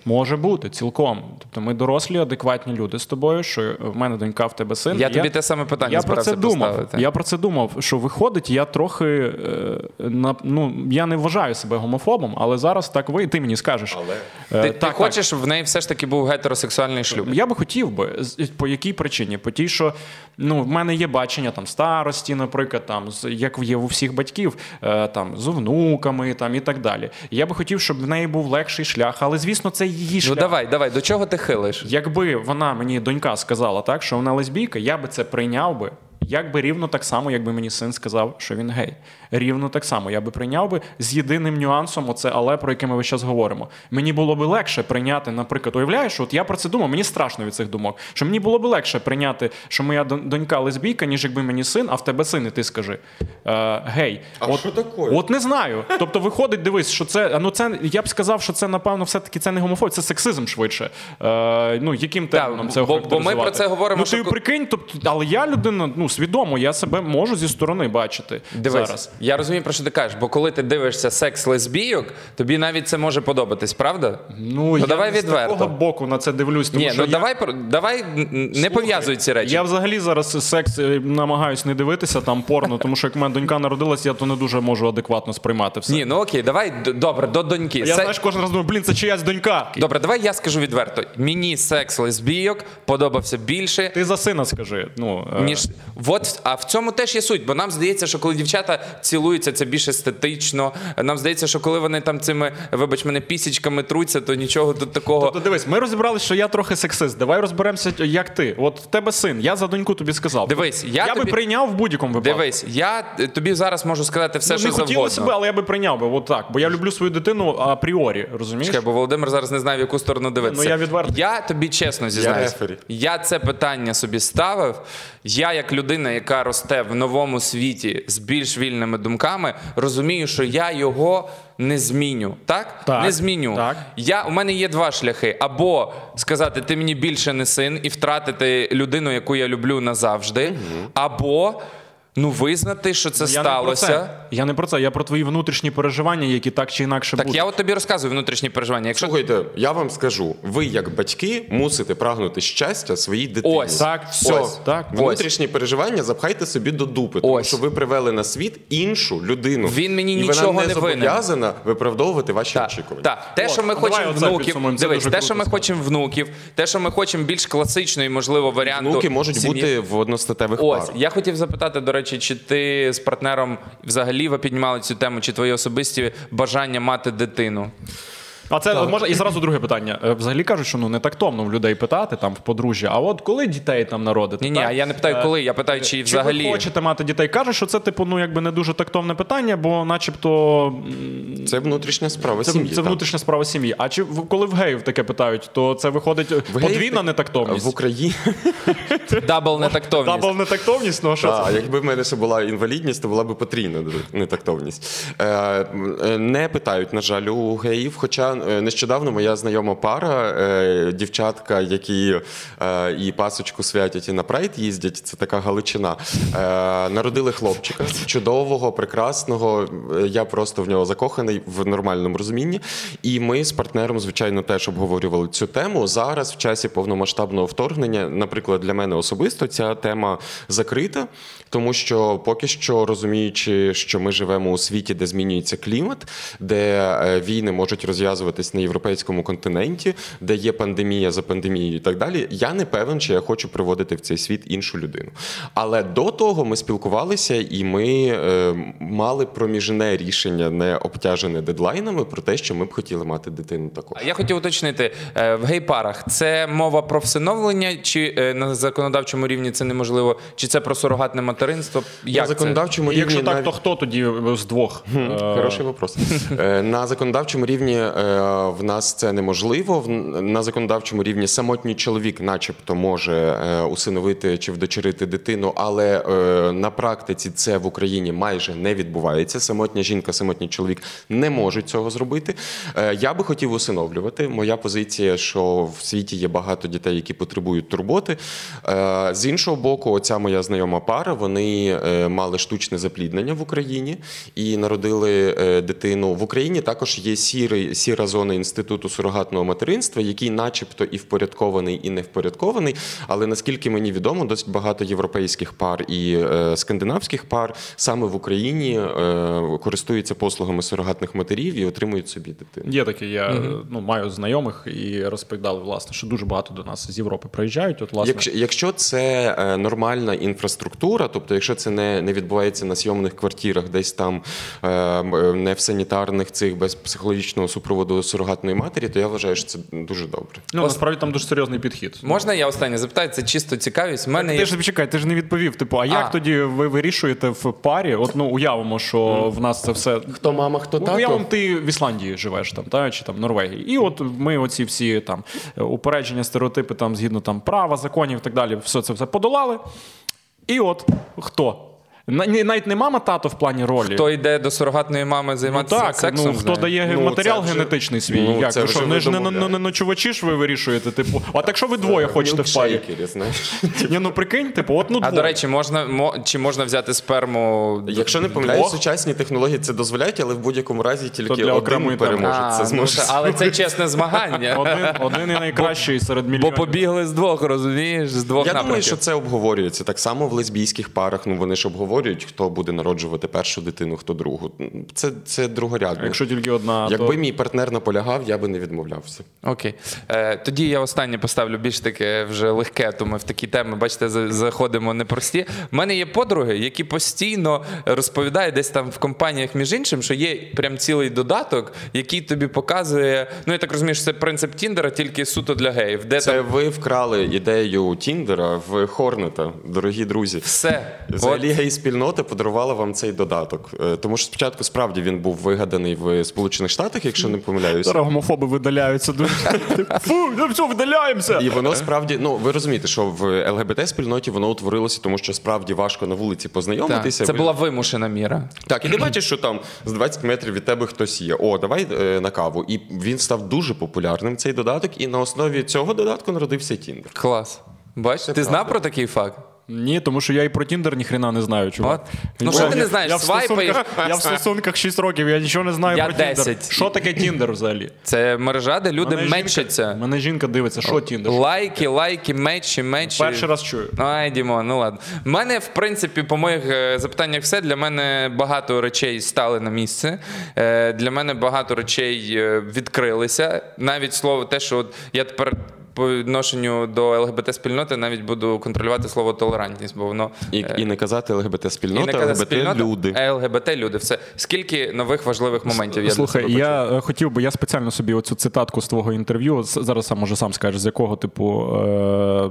може бути цілком. Тобто ми дорослі, адекватні люди з тобою, що в мене донька, в тебе син. Я І тобі те саме питання я про це думав. поставити. Я про це думав, що виходить, я трохи е, на ну я не вважаю себе гомофобом, але зараз так ви, ти мені скажеш. Але? Е, Ти, так, ти так. хочеш, в неї все ж таки був гетеросексуальний шлюб. Я би хотів би. По якій причині? По тій, що ну, в мене є бачення там старості, наприклад, там, з- як є у всіх батьків, е, там, з внуками там, і так далі. Я би хотів, щоб в неї був легший шлях, але звісно, це її Ну давай, давай, до чого ти хилиш? Якби вона мені донька сказала так, що вона лесбійка, я би це прийняв би. Як би рівно так само, якби мені син сказав, що він гей. Рівно так само я би прийняв би з єдиним нюансом, оце але про яке ми весь час говоримо. Мені було би легше прийняти, наприклад, уявляєш, от я про це думав, мені страшно від цих думок. Що мені було би легше прийняти, що моя донька лесбійка, ніж якби мені син, а в тебе син, і ти скажи. Е, гей. А от, що таке? От не знаю. Тобто, виходить, дивись, що це. Ну це я б сказав, що це напевно все-таки це не гомофобія, це сексизм швидше. Е, ну яким терміном це бо- бо ми про це говоримо, Ну ти ко- прикинь, тобто, але я людина, ну свідомо, я себе можу зі сторони бачити Дивись, зараз. Я розумію, про що ти кажеш, бо коли ти дивишся секс лесбійок, тобі навіть це може подобатись, правда? Ну, я давай не з відверто. такого боку на це дивлюсь. Тому Ні, що ну я... давай про- давай не пов'язуй ці речі. Я взагалі зараз секс е, намагаюсь не дивитися там порно, тому що як в мене донька народилась, я то не дуже можу адекватно сприймати все. Ні, ну окей, давай д- добре, до доньки. я Се- знаєш, кожен раз думаю, блін, це чиясь донька. Добре, давай я скажу відверто. Мені секс лесбійок подобався більше. Ти за сина скажи. Ну, е, Ніж от, а в цьому теж є суть, бо нам здається, що коли дівчата цілуються, це більш естетично. Нам здається, що коли вони там цими, вибач мене, пісічками труться, то нічого тут такого. Тобто дивись, ми розібралися, що я трохи сексист. Давай розберемося, як ти. От в тебе син, я за доньку тобі сказав. Дивись, я я тобі- би прийняв в будь-якому випадку. Дивись, я е, тобі зараз можу сказати все, ну, що не завгодно. хотілося би, але я би прийняв би. От так. Бо я люблю свою дитину апріорі, розумієш? Чекай, бо Володимир зараз не знає, в яку сторону дивитися. Ну, я відвертий. Я тобі чесно зізнаюсь. рефері. Я це питання собі ставив. Я, як людина, яка росте в новому світі з більш вільними думками, розумію, що я його не зміню. Так? Так, Не зміню. так. Я, у мене є два шляхи: або сказати, ти мені більше не син, і втратити людину, яку я люблю назавжди, або. Ну, визнати, що це Я не про сталося. це. Я не про це, я про твої внутрішні переживання, які так чи інакше Так будуть. я от тобі розказую внутрішні переживання. Якщо Слухайте, я вам скажу, ви як батьки мусите прагнути щастя своїй дитині. Ось. Так, все. Ось. Так. Внутрішні переживання запхайте собі до дупи, тому Ось. що ви привели на світ іншу людину. Він мені і нічого вона не не винен. зобов'язана виправдовувати ваші Так, очікування. так. Те, що ми хочемо внуків, дивись, те, що ми хочемо внуків, те, що ми хочемо більш класичної, можливо, варіанту. Внуки можуть сім'ї. бути в одностатевих Ось, парах. я хотів запитати, до речі, чи ти з партнером взагалі ви піднімали цю тему, чи твої особисті бажання мати дитину? А це можна і зразу друге питання. Е, Взагалі кажуть, що ну не тактовно в людей питати там в подружжя. А от коли дітей там народити? Ні, ні, так? я не питаю, Е, коли, я питаю, чи Чи взагалі. ви хочете мати дітей? Кажуть, що це типу ну якби не дуже тактовне питання, бо, начебто, Це внутрішня справа це, сім'ї. це так. внутрішня справа сім'ї. А чи в- коли в геїв таке питають, то це виходить В подвійна так- нетактовність? В Україні Double нетактовність. Double нетактовність? Ну а що це? якби в мене ще була інвалідність, то була б потрійна нетактовність. Е, Не питають, на жаль, у геїв, хоча нещодавно, нещодавно моя знайома пара, дівчатка, які і пасочку святять, і на прайд їздять. Це така галичина. Народили хлопчика чудового, прекрасного. Я просто в нього закоханий в нормальному розумінні. І ми з партнером, звичайно, теж обговорювали цю тему. Зараз, в часі повномасштабного вторгнення, наприклад, для мене особисто ця тема закрита, тому що поки що розуміючи, що ми живемо у світі, де змінюється клімат, де е, війни можуть розв'язуватись на європейському континенті, де є пандемія за пандемією і так далі. Я не певен, чи я хочу приводити в цей світ іншу людину. Але до того ми спілкувалися і ми е, мали проміжне рішення, не обтяжене дедлайнами, про те, що ми б хотіли мати дитину також. Я хотів уточнити е, в гей-парах це мова про всиновлення, чи е, на законодавчому рівні це неможливо, чи це про сурогатне материнство? Як на законодавчому це? рівні Якщо так, навіть... то хто тоді з двох? Хороший вопрос. На законодавчому рівні в нас це неможливо. На законодавчому рівні самотній чоловік, начебто, може усиновити чи вдочерити дитину, але на практиці це в Україні майже не відбувається. Самотня жінка, самотній чоловік не можуть цього зробити. Я би хотів усиновлювати. Моя позиція, що в світі є багато дітей, які потребують турботи. З іншого боку, оця моя знайома пара, вони мали штучне запліднення в Україні і народили дитину. В Україні також є сірий, сіра зона інституту сурогатного материнства, який, начебто, і впорядкований, і не впорядкований. Але наскільки мені відомо, досить багато європейських пар і скандинавських пар саме в Україні користуються послугами сурогатних матерів і отримують собі дитину. Є таке, я mm-hmm. ну, маю знайомих і розповідали, власне, що дуже багато до нас з Європи приїжджають. От, власне... Якщо якщо це е, нормальна інфраструктура, тобто, якщо це не не відбувається на сйомних квартирах, десь там е, не в санітарних цих без психологічного супроводу сурогатної матері, то я вважаю, що це дуже добре. Ну насправді там дуже серйозний підхід. Можна я останнє запитаю? Це чисто цікавість. В мене Ти ж чекай, ти ж не відповів. Типу, а, а як тоді ви вирішуєте в парі? От ну уявимо, що mm. в нас це все хто мама, хто тато? Уявимо, ти в Ісландії живеш там, та чи там Норвегії, і от ми оці всі там упередження, стереотипи там згідно там права, законів і так далі, все це все подолали. І от хто? Навіть не мама тато в плані ролі. Хто йде до сурогатної мами займатися ну, так, сексом? Ну, Хто дає ну, матеріал вже... генетичний свій? Ну, Як? Це ви що, не ж не, не, не ночувачі ж ви вирішуєте? Типу, а так що ви двоє хочете в парі? Ні, ну прикинь, типу, от ну А до речі, можна чи можна взяти сперму? Якщо не помиляюсь, сучасні технології це дозволяють, але в будь-якому разі тільки для один переможе. Це зможе. Але це чесне змагання. Один один і найкращий серед мільйонів. Бо побігли з двох, розумієш? З двох Я думаю, що це обговорюється. Так само в лесбійських парах. Ну вони ж обговорюють, хто буде народжувати першу дитину, хто другу. Це це другорядно. Якщо тільки одна, якби то... мій партнер наполягав, я би не відмовлявся. Окей. Е, Тоді я останнє поставлю більш таке вже легке, то ми в такі теми, бачите, заходимо непрості. У мене є подруги, які постійно розповідають десь там в компаніях, між іншим, що є прям цілий додаток, який тобі показує. Ну я так розумію, що це принцип Тіндера, тільки суто для геїв. Де Це там... ви вкрали ідею Тіндера в Хорнета, дорогі друзі. Все. Взагалі гей-спільнота подарувала вам цей додаток. Е, тому що спочатку справді він був вигаданий в Сполучених Штатах, якщо не помиляюся. Зараз гомофоби видаляються. Фу, все, видаляємося. І воно справді, ну ви розумієте, що в ЛГБТ-спільноті воно утворилося, тому що справді важко на вулиці познайомитися. Це була вимушена міра. Так, і ти бачиш, що там з 20 метрів від тебе хтось є. О, давай е, на каву. І він став дуже популярним, цей додаток, і на основі цього додатку народився Тіндер. Клас. Бачиш, ти правда. знав про такий факт? Ні, тому що я і про Тіндер ніхрена не знаю. чувак. Ну що ти не знаєш? Я в стосунках, я в стосунках 6 років, я нічого не знаю я про 10. Тіндер. Що таке Тіндер взагалі? Це мережа, де люди мене мечаться. Жінка, мене жінка дивиться, що Тіндер? Лайки, лайки, мечі, мечі. Перший раз чую. Ай, Дімо, ну ладно. У мене, в принципі, по моїх е, запитаннях все. Для мене багато речей стали на місце. Е, для мене багато речей е, відкрилися. Навіть слово те, що от я тепер по відношенню до ЛГБТ-спільноти навіть буду контролювати слово толерантність, бо воно і і не казати ЛГБТ-спільнота, ЛГБТ-люди. ЛГБТ-люди. Все скільки нових важливих моментів я слухай. Я хотів би, я спеціально собі оцю цитатку з твого інтерв'ю. Зараз сам може сам скажеш, з якого типу е-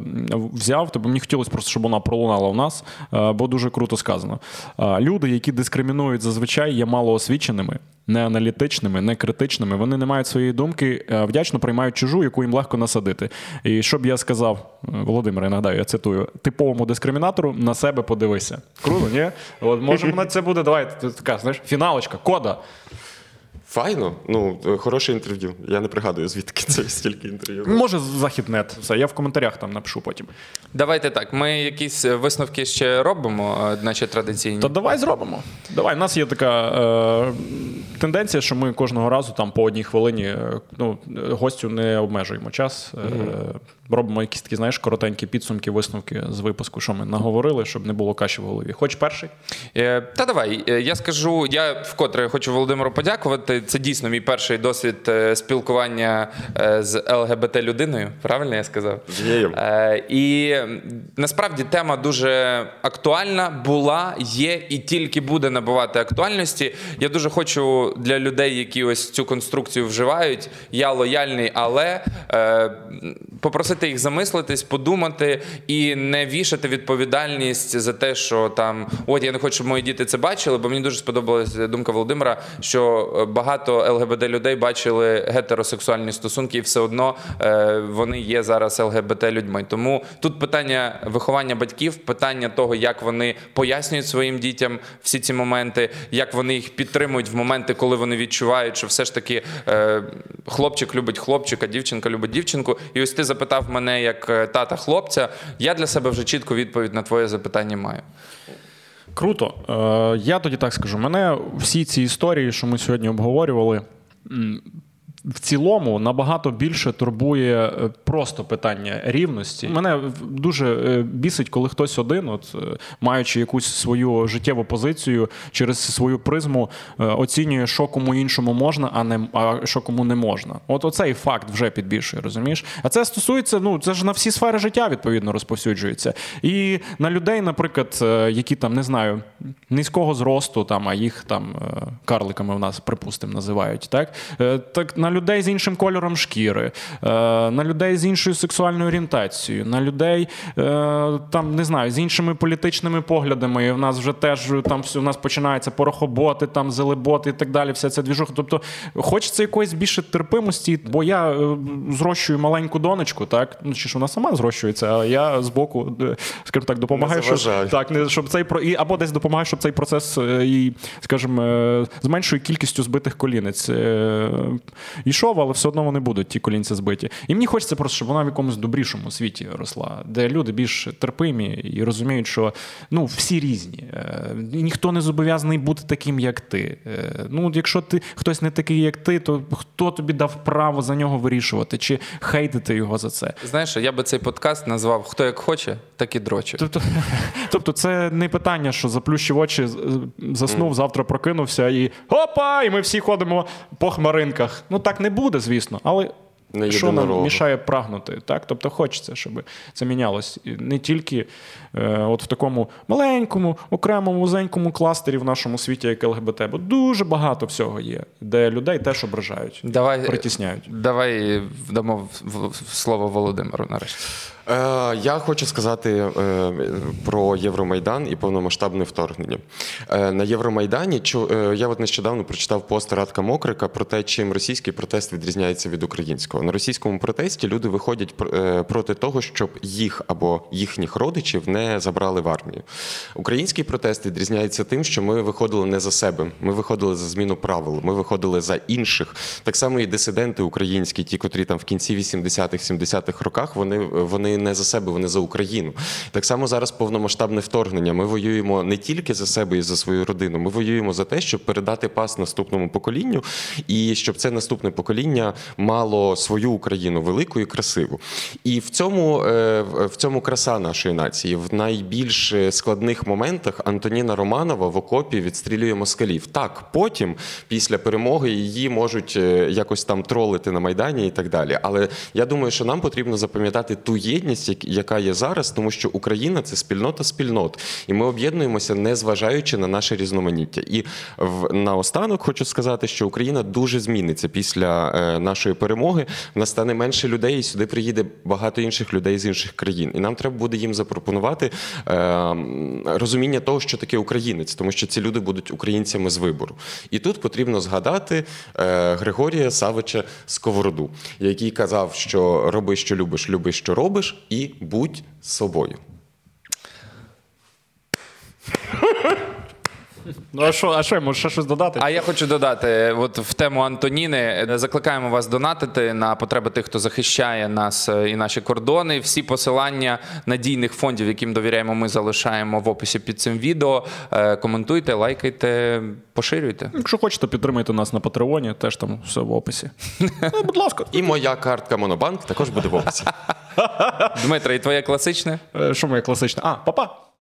взяв. Тобто мені хотілося просто, щоб вона пролунала у нас, е- бо дуже круто сказано. Е- люди, які дискримінують зазвичай, є малоосвіченими не аналітичними, не критичними. Вони не мають своєї думки, е, вдячно приймають чужу, яку їм легко насадити. І що б я сказав, Володимире Володимир, я нагадаю, я цитую: типовому дискримінатору на себе подивися. Круто, ні? От може на це буде. Давай така знаєш, фіналочка, кода. Файно, ну хороше інтерв'ю. Я не пригадую, звідки це стільки інтерв'ю. Може, західнет. Все, я в коментарях там напишу потім. Давайте так. Ми якісь висновки ще робимо, наче традиційні. Та давай зробимо. Давай, у нас є така е, тенденція, що ми кожного разу там по одній хвилині ну, гостю не обмежуємо час. Е, робимо якісь такі, знаєш, коротенькі підсумки, висновки з випуску, що ми наговорили, щоб не було каші в голові. Хоч перший? Е, та давай. Е, я скажу, я вкотре хочу Володимиру подякувати. Це дійсно мій перший досвід е, спілкування з ЛГБТ людиною. Правильно я сказав? Є. І насправді тема дуже актуальна була, є і тільки буде набувати актуальності. Я дуже хочу для людей, які ось цю конструкцію вживають. Я лояльний, але попросити змусити їх замислитись, подумати і не вішати відповідальність за те, що там от я не хочу, щоб мої діти це бачили, бо мені дуже сподобалася думка Володимира, що е, багато ЛГБТ людей бачили гетеросексуальні стосунки, і все одно е, вони є зараз ЛГБТ людьми. Тому тут питання виховання батьків, питання того, як вони пояснюють своїм дітям всі ці моменти, як вони їх підтримують в моменти, коли вони відчувають, що все ж таки е, хлопчик любить хлопчика, дівчинка любить дівчинку. І ось ти запитав мене як е, тата хлопця, я для себе вже чітку відповідь на твоє запитання маю. Круто. Е, Я тоді так скажу. Мене всі ці історії, що ми сьогодні обговорювали, в цілому набагато більше турбує е, просто питання рівності. Мене дуже е, бісить, коли хтось один, от е, маючи якусь свою життєву позицію через свою призму, оцінює, що кому іншому можна, а не а що кому не можна. От оцей факт вже підбільшує, розумієш? А це стосується, ну це ж на всі сфери життя відповідно розповсюджується. І на людей, наприклад, які там не знаю, низького зросту, там, а їх там карликами в нас, припустимо, називають. Так так на людей з іншим кольором шкіри, е, на людей з іншою сексуальною орієнтацією, на людей е, там не знаю, з іншими політичними поглядами. І в нас вже теж там у нас починається порохоботи, там зелеботи і так далі. Вся ця двіжуха. Тобто хочеться якоїсь більше терпимості, бо я е, зрощую маленьку донечку, так ну чи ж вона сама зрощується, а я з боку, скажімо так, допомагаю, щоб так не щоб цей про і або десь допомагаю, щоб цей процес і, скажімо, з меншою кількістю збитих колінець йшов, але все одно вони будуть, ті колінці збиті. І мені хочеться просто, щоб вона в якомусь добрішому світі росла, де люди більш терпимі і розуміють, що ну, всі різні. Е, ніхто не зобов'язаний бути таким, як ти. Е, ну, Якщо ти хтось не такий, як ти, то хто тобі дав право за нього вирішувати чи хейтити його за це? Знаєш, я би цей подкаст назвав Хто як хоче, так і дроче. Тобто, тобто це не питання, що заплющив очі, заснув, завтра прокинувся і опа! І ми всі ходимо по хмаринках. Ну так не буде, звісно, але. Не що нам мішає прагнути, так? Тобто хочеться, щоб це мінялось не тільки е, от в такому маленькому, окремому вузенькому кластері в нашому світі, як ЛГБТ, бо дуже багато всього є, де людей теж ображають, давай, притісняють. Давай дамо слово Володимиру нарешті. Е, я хочу сказати е, про Євромайдан і повномасштабне вторгнення. Е, на Євромайдані чу, я от нещодавно прочитав пост Радка Мокрика про те, чим російський протест відрізняється від українського. На російському протесті люди виходять проти того, щоб їх або їхніх родичів не забрали в армію. Український протест відрізняється тим, що ми виходили не за себе, ми виходили за зміну правил, ми виходили за інших. Так само і дисиденти українські, ті, котрі там в кінці 80-х, 70-х роках, вони вони не за себе, вони за Україну. Так само зараз повномасштабне вторгнення. Ми воюємо не тільки за себе і за свою родину. Ми воюємо за те, щоб передати пас наступному поколінню, і щоб це наступне покоління мало свою Україну велику і красиву. І в цьому е, в цьому краса нашої нації в найбільш складних моментах Антоніна Романова в окопі відстрілює москалів. Так, потім, після перемоги, її можуть е, якось там тролити на майдані і так далі. Але я думаю, що нам потрібно запам'ятати ту єдність яка є зараз, тому що Україна це спільнота спільнот, і ми об'єднуємося, не зважаючи на наше різноманіття. І в наостанок хочу сказати, що Україна дуже зміниться після е, нашої перемоги. В нас стане менше людей, і сюди приїде багато інших людей з інших країн. І нам треба буде їм запропонувати е, розуміння того, що таке українець, тому що ці люди будуть українцями з вибору. І тут потрібно згадати е, Григорія Савича Сковороду, який казав, що роби, що любиш, люби, що робиш і будь собою. Ну а що, а що, може ще щось додати? А я хочу додати: от в тему Антоніни закликаємо вас донатити на потреби тих, хто захищає нас е, і наші кордони. Всі посилання надійних фондів, яким довіряємо, ми залишаємо в описі під цим відео. Е, Коментуйте, лайкайте, поширюйте. Якщо хочете, підтримайте нас на Патреоні, теж там все в описі. Ну, будь ласка. І моя картка Монобанк також буде в описі. Дмитро, і твоє класичне? Е, Що моє класичне? А, папа.